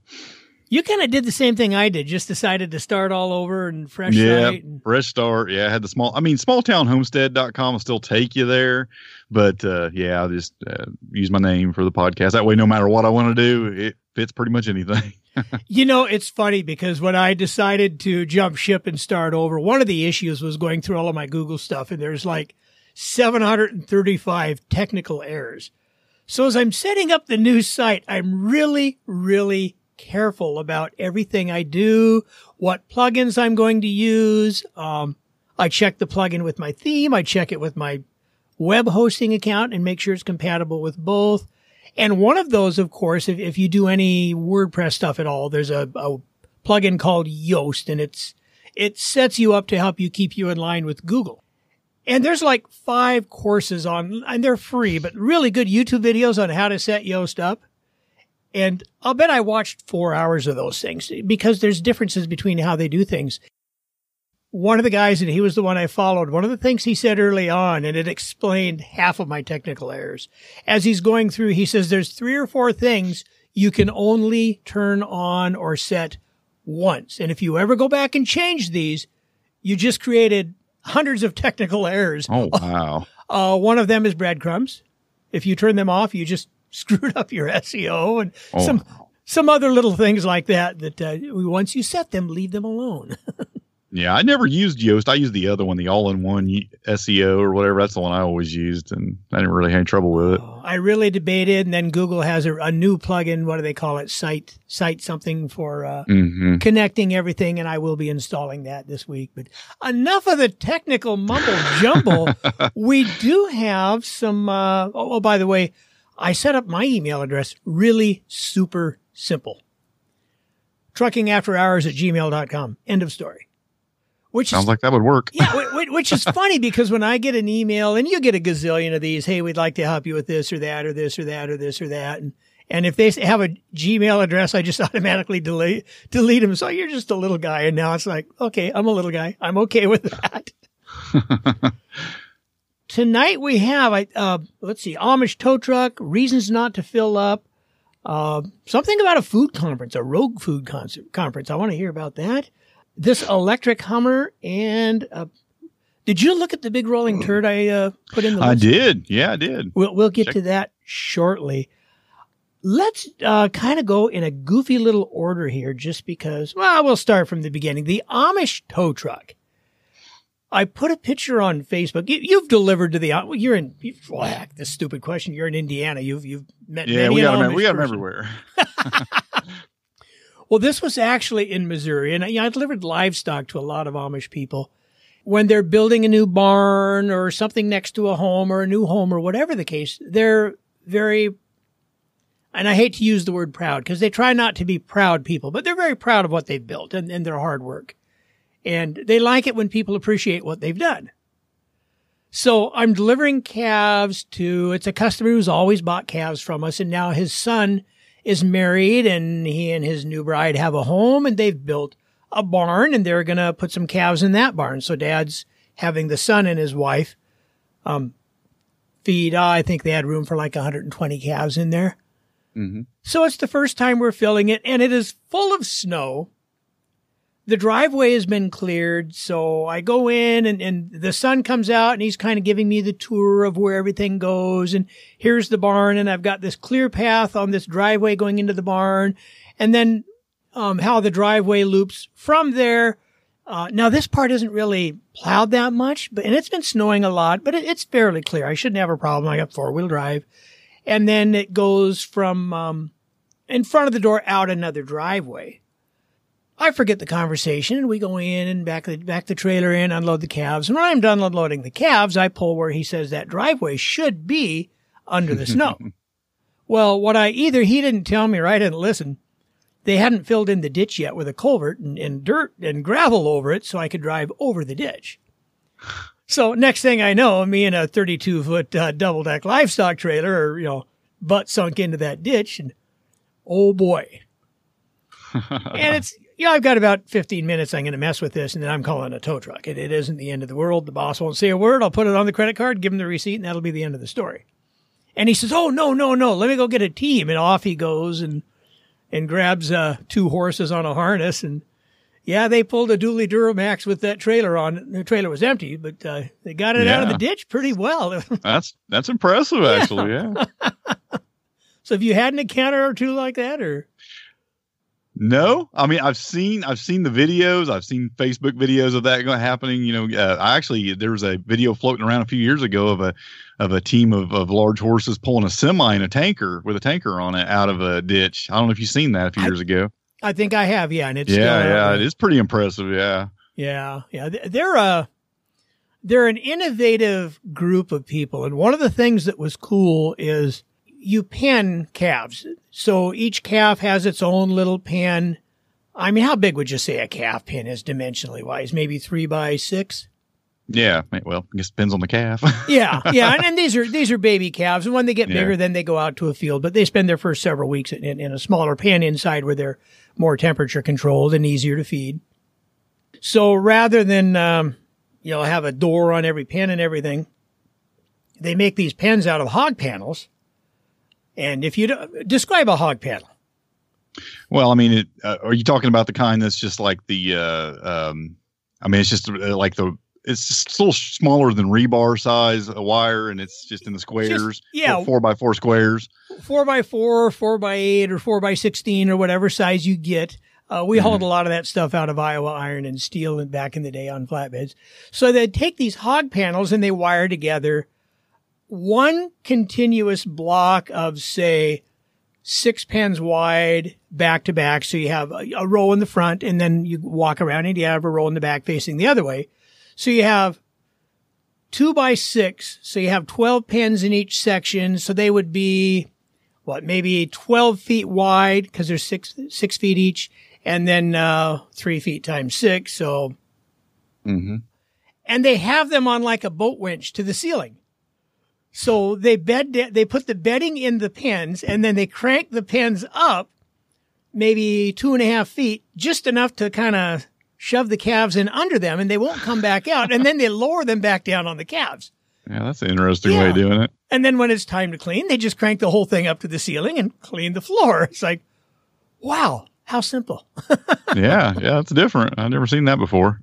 A: You kind of did the same thing I did, just decided to start all over and fresh
B: Yeah.
A: site. And,
B: fresh start. Yeah, I had the small. I mean, smalltownhomestead.com will still take you there, but uh, yeah, I'll just uh, use my name for the podcast. That way, no matter what I want to do, it fits pretty much anything.
A: you know, it's funny because when I decided to jump ship and start over, one of the issues was going through all of my Google stuff, and there's like 735 technical errors. So as I'm setting up the new site, I'm really, really careful about everything I do, what plugins I'm going to use. Um, I check the plugin with my theme. I check it with my web hosting account and make sure it's compatible with both. And one of those, of course, if, if you do any WordPress stuff at all, there's a, a plugin called Yoast and it's, it sets you up to help you keep you in line with Google. And there's like five courses on, and they're free, but really good YouTube videos on how to set Yoast up. And I'll bet I watched four hours of those things because there's differences between how they do things. One of the guys, and he was the one I followed, one of the things he said early on, and it explained half of my technical errors. As he's going through, he says there's three or four things you can only turn on or set once. And if you ever go back and change these, you just created hundreds of technical errors.
B: Oh wow!
A: Uh, one of them is breadcrumbs. If you turn them off, you just screwed up your SEO and
B: Oh.
A: some some other little things like that. That uh, once you set them, leave them alone.
B: Yeah, I never used Yoast. I used the other one, the all-in-one SEO or whatever. That's the one I always used, and I didn't really have any trouble with it.
A: I really debated, and then Google has a, a new plugin. What do they call it? Site site something for uh,
B: hmm
A: connecting everything, and I will be installing that this week. But enough of the technical mumble jumble. we do have some. Uh, oh, oh, by the way, I set up my email address really super simple. Truckingafterhours at gmail.com. End of story. Which
B: Sounds
A: is
B: like that would work.
A: yeah, whi- whi- which is funny because when I get an email and you get a gazillion of these, hey, we'd like to help you with this or that or this or that or this or that, and and if they have a Gmail address, I just automatically delete delete them. So you're just a little guy, and now it's like, okay, I'm a little guy. I'm okay with that. Tonight we have, uh, let's see, Amish tow truck, reasons not to fill up, uh, something about a food conference, a rogue food concert, conference. I want to hear about that. This electric Hummer and uh, did you look at the big rolling turd I uh, put in the
B: I did. Yeah, I did.
A: We'll, we'll get
B: Check-
A: to that shortly. Let's uh, kind of go in a goofy little order here just because, well, we'll start from the beginning. The Amish tow truck. I put a picture on Facebook. You, you've delivered to the, well, you're in, you, whack, this stupid question. You're in Indiana. You've, you've met
B: Yeah,
A: many
B: we got them. We got them everywhere.
A: Well, this was actually in Missouri, and you know, I delivered livestock to a lot of Amish people. When they're building a new barn or something next to a home or a new home or whatever the case, they're very, and I hate to use the word proud because they try not to be proud people, but they're very proud of what they've built and, and their hard work. And they like it when people appreciate what they've done. So I'm delivering calves to, it's a customer who's always bought calves from us. And now his son is married and he and his new bride have a home and they've built a barn and they're going to put some calves in that barn. So dad's having the son and his wife, um, feed. Uh, I think they had room for like 120 calves in there.
B: Mm-hmm.
A: So it's the first time we're filling it and it is full of snow. The driveway has been cleared. So I go in and, and the son comes out and he's kind of giving me the tour of where everything goes. And here's the barn. And I've got this clear path on this driveway going into the barn. And then, um, how the driveway loops from there. Uh, now this part isn't really plowed that much, but, and it's been snowing a lot, but it, it's fairly clear. I shouldn't have a problem. I got four wheel drive and then it goes from um, in front of the door out another driveway. I forget the conversation, and we go in and back the back the trailer in, unload the calves. And when I'm done unloading the calves, I pull where he says that driveway should be under the snow. well, what I either he didn't tell me or I didn't listen. They hadn't filled in the ditch yet with a culvert and, and dirt and gravel over it, so I could drive over the ditch. So next thing I know, me in a 32 foot uh, double deck livestock trailer, or you know, butt sunk into that ditch, and oh boy. and it's yeah, I've got about 15 minutes. I'm going to mess with this, and then I'm calling a tow truck. It, it isn't the end of the world. The boss won't say a word. I'll put it on the credit card, give him the receipt, and that'll be the end of the story. And he says, "Oh no, no, no! Let me go get a team." And off he goes and and grabs uh, two horses on a harness and yeah, they pulled a dually Duramax with that trailer on. The trailer was empty, but uh, they got it yeah. out of the ditch pretty well.
B: that's that's impressive, actually. Yeah. yeah.
A: so, have you had an encounter or two like that, or?
B: No, I mean I've seen I've seen the videos. I've seen Facebook videos of that going happening. You know, uh, I actually there was a video floating around a few years ago of a of a team of, of large horses pulling a semi and a tanker with a tanker on it out of a ditch. I don't know if you've seen that a few I, years ago.
A: I think I have, yeah, and it's
B: yeah,
A: still,
B: yeah, uh, it is pretty impressive, yeah,
A: yeah, yeah. They're a they're an innovative group of people, and one of the things that was cool is you pen calves. So each calf has its own little pen. I mean, how big would you say a calf pen is dimensionally wise? Maybe three by six.
B: Yeah, well, I guess it depends on the calf.
A: yeah, yeah, and, and, these are these are baby calves, and when they get bigger, then they go out to a field. But they spend their first several weeks in, in, in, a smaller pen inside, where they're more temperature controlled and easier to feed. So rather than um, you know have a door on every pen and everything, they make these pens out of hog panels. And if you describe a hog panel,
B: well, I mean, it, uh, are you talking about the kind that's just like the? Uh, um, I mean, it's just uh, like the it's just a little smaller than rebar size a wire and it's just in the squares just,
A: yeah
B: four, by four squares
A: four by four four by eight or four by 16 or whatever size you get uh, we mm-hmm. hauled a lot of that stuff out of Iowa iron and steel and back in the day on flatbeds. So they'd take these hog panels and they wire together one continuous block of say six pens wide back to back. So you have a, a row in the front and then you walk around and you have a row in the back facing the other way. So you have two by six. So you have 12 pens in each section. So they would be what, maybe 12 feet wide because they're six, six feet each and then, uh, three feet times six. So,
B: mm-hmm.
A: and they have them on like a boat winch to the ceiling. So they bed, they put the bedding in the pens and then they crank the pens up maybe two and a half feet, just enough to kind of shove the calves in under them and they won't come back out. And then they lower them back down on the calves.
B: Yeah, that's an interesting yeah. way of doing it.
A: And then when it's time to clean, they just crank the whole thing up to the ceiling and clean the floor. It's like, wow, how simple.
B: yeah, yeah, it's different. I've never seen that before.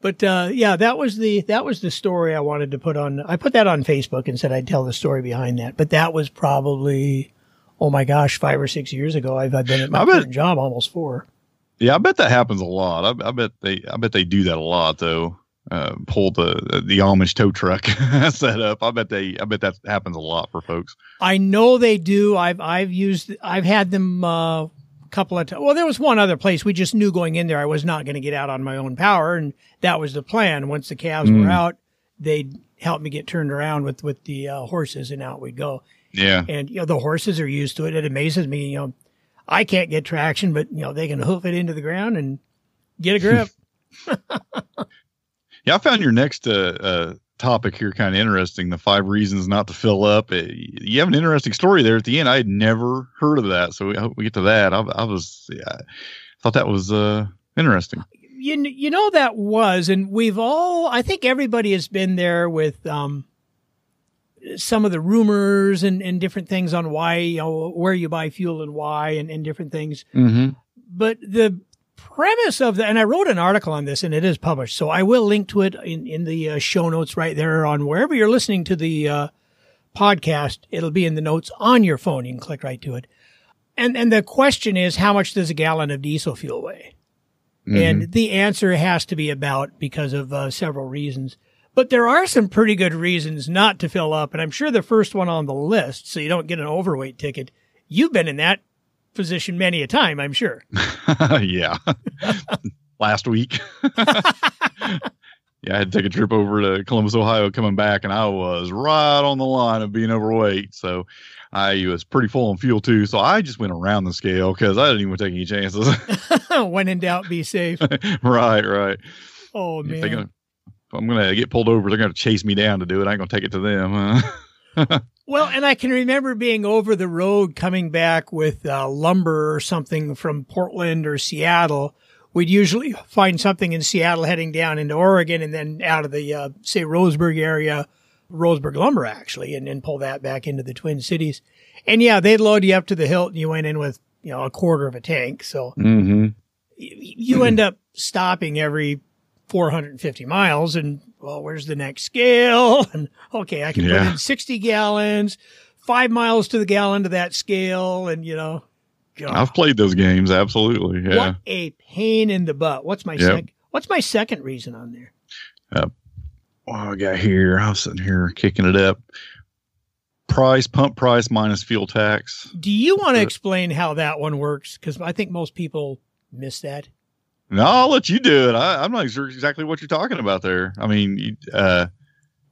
A: But uh, yeah, that was the that was the story I wanted to put on. I put that on Facebook and said I'd tell the story behind that. But that was probably, oh my gosh, five or six years ago. I've, I've been at my current job almost four.
B: Yeah, I bet that happens a lot. I, I bet they, I bet they do that a lot though. Uh, pull the the Amish tow truck set up. I bet they, I bet that happens a lot for folks.
A: I know they do. I've I've used, I've had them uh, couple of times. Well, there was one other place we just knew going in there I was not going to get out on my own power, and that was the plan. Once the calves mm. were out, they'd help me get turned around with with the uh, horses, and out we'd go.
B: Yeah,
A: and you know the horses are used to it. It amazes me. You know I can't get traction, but you know, they can hoof it into the ground and get a grip.
B: yeah, I found your next uh, uh, topic here kind of interesting. The five reasons not to fill up. It, you have an interesting story there at the end. I had never heard of that, so we hope we get to that. I, I was, yeah, I thought that was uh, interesting.
A: You you know that was, and we've all. I think everybody has been there with um, some of the rumors and, and different things on why you know where you buy fuel and why and, and different things.
B: Mm-hmm.
A: But the premise of that, and I wrote an article on this, and it is published, so I will link to it in in the uh, show notes right there on wherever you're listening to the uh, podcast. It'll be in the notes on your phone. You can click right to it. And and the question is, how much does a gallon of diesel fuel weigh?
B: Mm-hmm.
A: And the answer has to be about because of uh, several reasons. But there are some pretty good reasons not to fill up. And I'm sure the first one on the list, so you don't get an overweight ticket. You've been in that position many a time, I'm sure.
B: yeah. Last week. yeah, I had to take a trip over to Columbus, Ohio, coming back, and I was right on the line of being overweight. So I was pretty full on fuel too. So I just went around the scale because I didn't even take any chances.
A: when in doubt, be safe.
B: right, right.
A: Oh, man.
B: gonna, if I'm going to get pulled over, they're going to chase me down to do it. I ain't going to take it to them.
A: Well, and I can remember being over the road coming back with uh, lumber or something from Portland or Seattle. We'd usually find something in Seattle heading down into Oregon and then out of the, uh, say, Roseburg area, Roseburg lumber actually, and then pull that back into the Twin Cities. And yeah, they'd load you up to the hilt and you went in with, you know, a quarter of a tank. So
B: mm-hmm.
A: y- you end up stopping every 450 miles and well where's the next scale and okay i can put in 60 gallons five miles to the gallon to that scale and you know God,
B: I've played those games. Absolutely. Yeah.
A: what a pain in the butt what's my
B: Yep.
A: sec- what's my second reason on there uh,
B: what I got here. I was sitting here kicking it up. Price, pump price minus fuel tax.
A: do you want to
B: uh,
A: explain how that one works because i think most people miss that
B: No, I'll let you do it. I, I'm not sure exactly what you're talking about there. I mean, you, uh,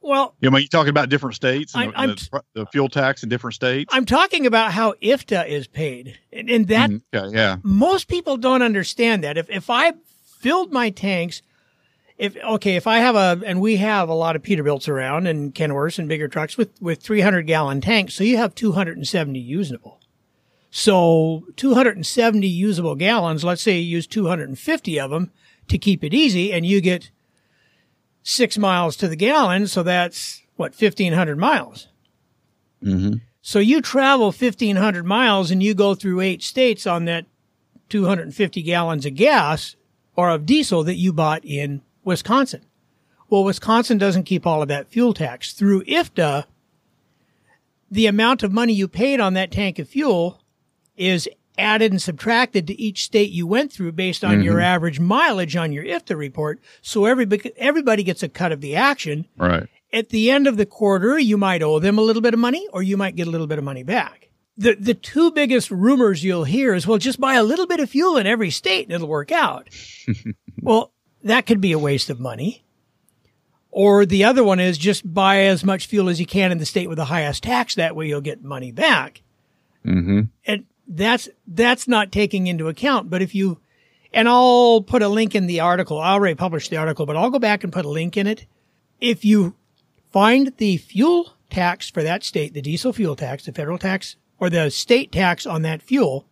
A: well
B: you know, you're talking about different states and,
A: I'm-
B: the, and the, the fuel tax in different states.
A: i'm talking about how ifta is paid and, and that.
B: Okay, yeah.
A: most people don't understand that. If if I filled my tanks, if okay, if I have a and we have a lot of Peterbilts around and Kenworths and bigger trucks with with 300 gallon tanks, so you have 270 usable. So 270 usable gallons. Let's say you use 250 of them to keep it easy, and you get six miles to the gallon. So that's what 1500 miles.
B: Mm-hmm.
A: So you travel 1500 miles and you go through eight states on that 250 gallons of gas or of diesel that you bought in Wisconsin. Well, Wisconsin doesn't keep all of that fuel tax. Through IFTA, the amount of money you paid on that tank of fuel is added and subtracted to each state you went through based on your average mileage on your IFTA report. So everybody, everybody gets a cut of the action
B: Right.
A: at the end of the quarter, you might owe them a little bit of money or you might get a little bit of money back. The, the two biggest rumors you'll hear is, well, just buy a little bit of fuel in every state and it'll work out. well, that could be a waste of money. Or the other one is just buy as much fuel as you can in the state with the highest tax. That way you'll get money back.
B: Mm-hmm.
A: And that's, that's not taking into account. But if you, and I'll put a link in the article. I already published the article, but I'll go back and put a link in it. If you find the fuel tax for that state, the diesel fuel tax, the federal tax, or the state tax on that fuel,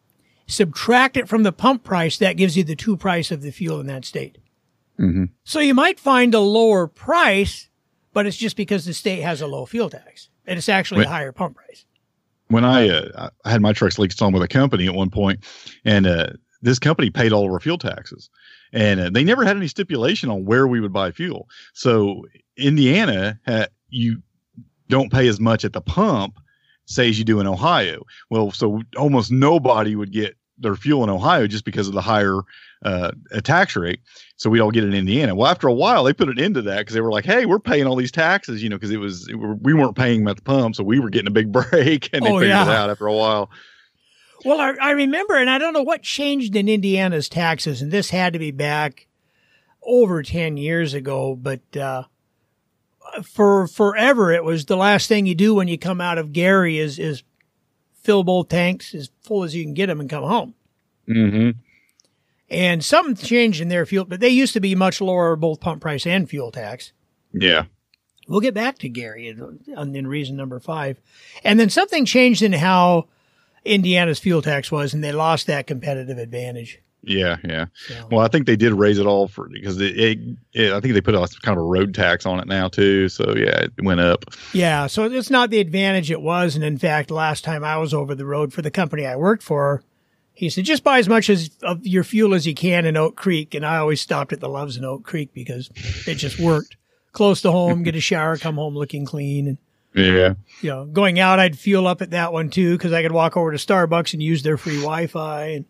A: subtract it from the pump price, that gives you the two price of the fuel in that state.
B: Mm-hmm.
A: So you might find a lower price, but it's just because the state has a low fuel tax. And it's actually a higher pump price.
B: When I uh, I had my trucks leased on with a company at one point, and uh, this company paid all of our fuel taxes, and uh, they never had any stipulation on where we would buy fuel. So Indiana, ha- you don't pay as much at the pump, say as you do in Ohio. Well, so almost nobody would get their fuel in Ohio just because of the higher uh, uh, tax rate. So we all get it in Indiana. Well, after a while, they put it into that because they were like, "Hey, we're paying all these taxes," you know, because it was it, were- we weren't paying them at the pump, so we were getting a big break, and they
A: Oh,
B: figured it out after a while.
A: Well, I, I remember, and I don't know what changed in Indiana's taxes, and this had to be back over 10 years ago, but, uh, for forever, it was the last thing you do when you come out of Gary is, is fill both tanks as full as you can get them and come home.
B: Mm-hmm.
A: And something changed in their fuel, but they used to be much lower, both pump price and fuel tax.
B: Yeah.
A: We'll get back to Gary in, in reason number five. And then something changed in how Indiana's fuel tax was, and they lost that competitive advantage.
B: Yeah, yeah. So. Well, I think they did raise it all for because it, it, it, I think they put a kind of a road tax on it now too. So yeah, it went up.
A: Yeah, so it's not the advantage it was, and in fact, last time I was over the road for the company I worked for, he said just buy as much as of your fuel as you can in Oak Creek, and I always stopped at the Loves in Oak Creek because it just worked close to home, get a shower, come home looking clean, and
B: yeah,
A: you know, going out, I'd fuel up at that one too because I could walk over to Starbucks and use their free Wi-Fi and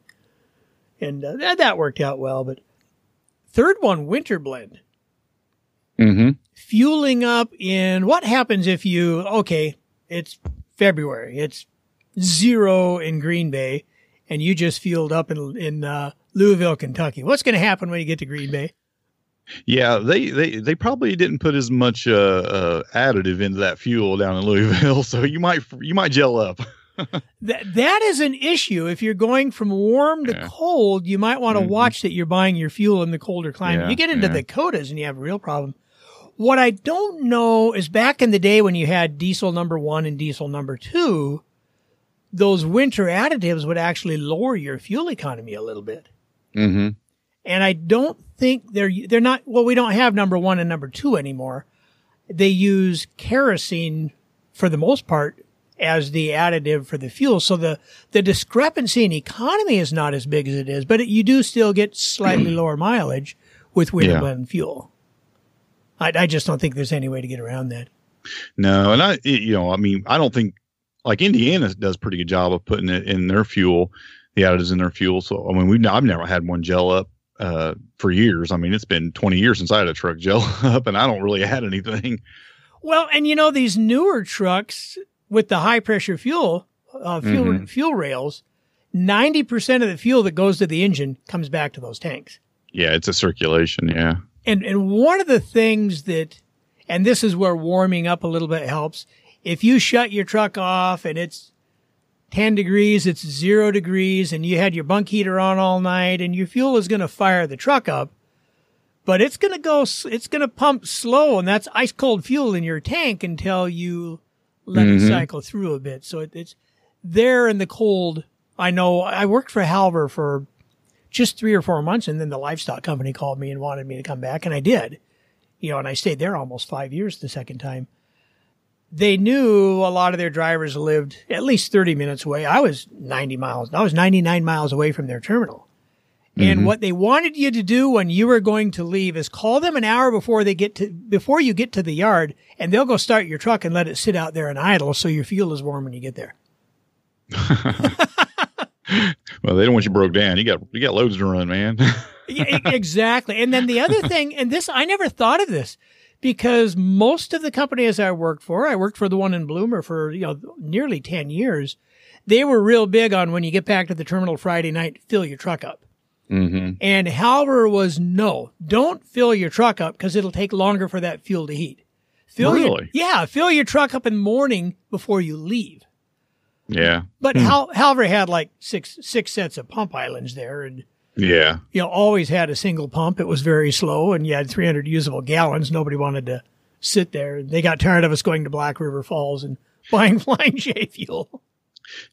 A: and uh, that, that worked out well. But third one, winter blend.
B: Mm-hmm.
A: Fueling up in what happens if you okay? It's February. It's zero in Green Bay, and you just fueled up in in uh, Louisville, Kentucky. What's going to happen when you get to Green Bay?
B: Yeah, they, they, they probably didn't put as much uh, uh, additive into that fuel down in Louisville, so you might you might gel up.
A: that that is an issue. If you're going from warm to yeah. cold, you might want to mm-hmm. watch that you're buying your fuel in the colder climate. Yeah, you get into yeah. the Dakotas and you have a real problem. What I don't know is back in the day when you had diesel number one and diesel number two, those winter additives would actually lower your fuel economy a little bit.
B: Mm-hmm.
A: And I don't think they're they're not. Well, we don't have number one and number two anymore. They use kerosene for the most part as the additive for the fuel. So the, the discrepancy in economy is not as big as it is, but it, you do still get slightly lower mileage with winter yeah. blend fuel. I, I just don't think there's any way to get around that.
B: No, and I, you know, I mean, I don't think like Indiana does pretty good job of putting it in their fuel, the additives in their fuel. So I mean, we I've never had one gel up uh, for years. I mean, it's been 20 years since I had a truck gel up, and I don't really add anything.
A: Well, and you know these newer trucks, with the high pressure fuel, uh, fuel, mm-hmm. fuel rails, 90% of the fuel that goes to the engine comes back to those tanks.
B: Yeah, it's a circulation. Yeah.
A: And, and one of the things that, and this is where warming up a little bit helps. If you shut your truck off and it's 10 degrees, it's zero degrees, and you had your bunk heater on all night and your fuel is going to fire the truck up, but it's going to go, it's going to pump slow and that's ice cold fuel in your tank until you let mm-hmm. it cycle through a bit. So it, it's there in the cold. I know I worked for Halvor for just three or four months and then the livestock company called me and wanted me to come back and I did, you know, and I stayed there almost five years the second time. They knew a lot of their drivers lived at least 30 minutes away. I was 90 miles. I was 99 miles away from their terminal. And mm-hmm. what they wanted you to do when you were going to leave is call them an hour before they get to, before you get to the yard and they'll go start your truck and let it sit out there and idle so your fuel is warm when you get there.
B: well, they don't want you broke down. You got, you got loads to run, man.
A: yeah, exactly. And then the other thing, and this, I never thought of this because most of the companies I worked for, I worked for the one in Bloomer for, you know, nearly 10 years. They were real big on when you get back to the terminal Friday night, fill your truck up.
B: Mm-hmm.
A: And Halvor was no, don't fill your truck up because it'll take longer for that fuel to heat. Fill
B: really?
A: Your, yeah, fill your truck up in the morning before you leave.
B: Yeah.
A: But hmm. Hal, Halvor had like six six sets of pump islands there, and
B: yeah,
A: you know, always had a single pump. It was very slow, and you had 300 usable gallons. Nobody wanted to sit there. They got tired of us going to Black River Falls and buying Flying J fuel.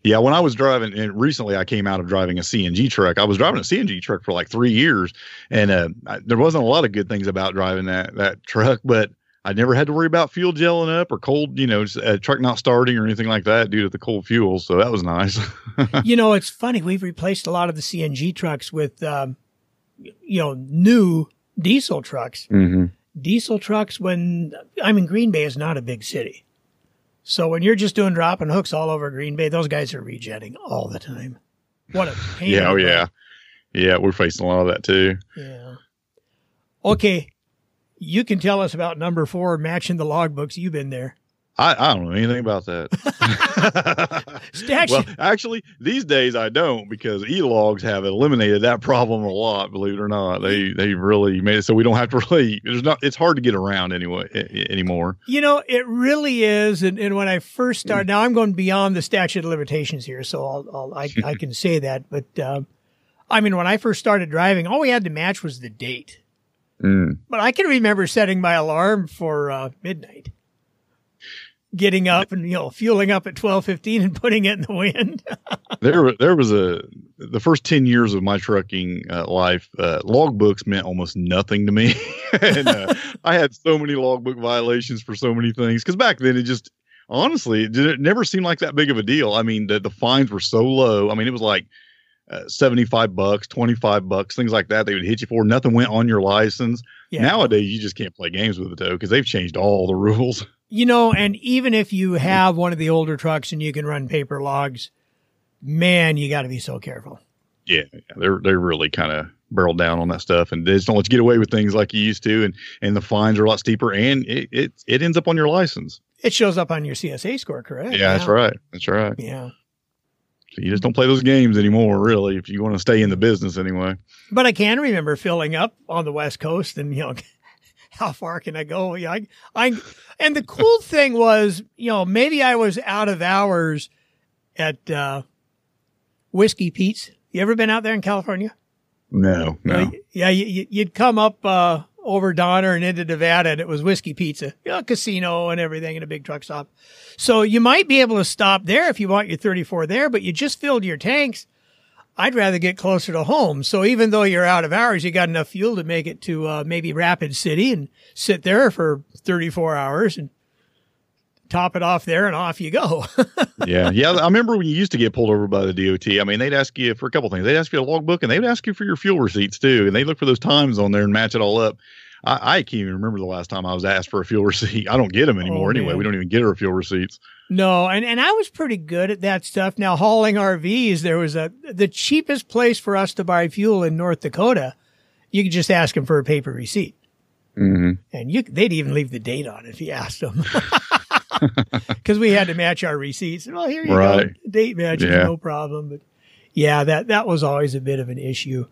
B: Yeah, when I was driving, and recently I came out of driving a CNG truck. I was driving a CNG truck for like three years, and uh, I, there wasn't a lot of good things about driving that that truck. But I never had to worry about fuel gelling up or cold, you know, a truck not starting or anything like that due to the cold fuel. So that was nice.
A: you know, it's funny. We've replaced a lot of the CNG trucks with, um, you know, new diesel trucks.
B: Mm-hmm.
A: Diesel trucks, when I'm in Green Bay, is not a big city. So when you're just doing dropping hooks all over Green Bay, those guys are regenning all the time. What a pain.
B: yeah, oh yeah. Yeah, we're facing a lot of that too.
A: Yeah. Okay. You can tell us about number four matching the logbooks. You've been there.
B: I, I don't know anything about that. well, actually, these days I don't because e-logs have eliminated that problem a lot. Believe it or not, they they really made it so we don't have to really. There's not. It's hard to get around anyway anymore.
A: You know, it really is. And, and when I first started, now I'm going beyond the statute of limitations here, so I'll, I'll I, I can say that. But um, I mean, when I first started driving, all we had to match was the date.
B: Mm.
A: But I can remember setting my alarm for uh, midnight, getting up and you know fueling up at twelve fifteen and putting it in the wind.
B: there, there was a the first ten years of my trucking uh, life. Uh, logbooks meant almost nothing to me, and uh, I had so many logbook violations for so many things. Because back then, it just honestly, it, it never seemed like that big of a deal. I mean, the the fines were so low. I mean, it was like. Uh, 75 bucks 25 bucks things like that they would hit you for nothing went on your license
A: yeah.
B: nowadays you just can't play games with it though because they've changed all the rules
A: You know, and even if you have one of the older trucks and you can run paper logs, man, you got to be so careful.
B: yeah, they're they're really kind of barreled down on that stuff, and they just don't let you get away with things like you used to, and and the fines are a lot steeper, and it it, it ends up on your license.
A: It shows up on your CSA score, correct?
B: Yeah, that's right, that's right.
A: Yeah.
B: So you just don't play those games anymore, really, if you want to stay in the business anyway.
A: But I can remember filling up on the West Coast and, you know, how far can I go? Yeah, I, I, and the cool thing was, you know, maybe I was out of hours at, uh, Whiskey Pete's. You ever been out there in California?
B: No, no.
A: Yeah, you, you'd come up, uh, over Donner and into Nevada, and it was Whiskey Pete's, you know, casino and everything, and a big truck stop. So you might be able to stop there if you want your 34 there, but you just filled your tanks. I'd rather get closer to home. So even though you're out of hours, you got enough fuel to make it to uh, maybe Rapid City and sit there for 34 hours and top it off there, and off you go.
B: yeah, yeah. I remember when you used to get pulled over by the DOT. I mean, they'd ask you for a couple things. They'd ask you a logbook, and they'd ask you for your fuel receipts too, and they look for those times on there and match it all up. I, I can't even remember the last time I was asked for a fuel receipt. I don't get them anymore
A: Oh,
B: anyway. We don't even get our fuel receipts.
A: No, and, and I was pretty good at that stuff. Now hauling RVs, there was a the cheapest place for us to buy fuel in North Dakota. You could just ask them for a paper receipt,
B: Mm-hmm.
A: and you they'd even leave the date on it if you asked them, because we had to match our receipts. Well, here you
B: Right.
A: go, date matches,
B: Yeah.
A: no problem. But yeah, that that was always a bit of an issue.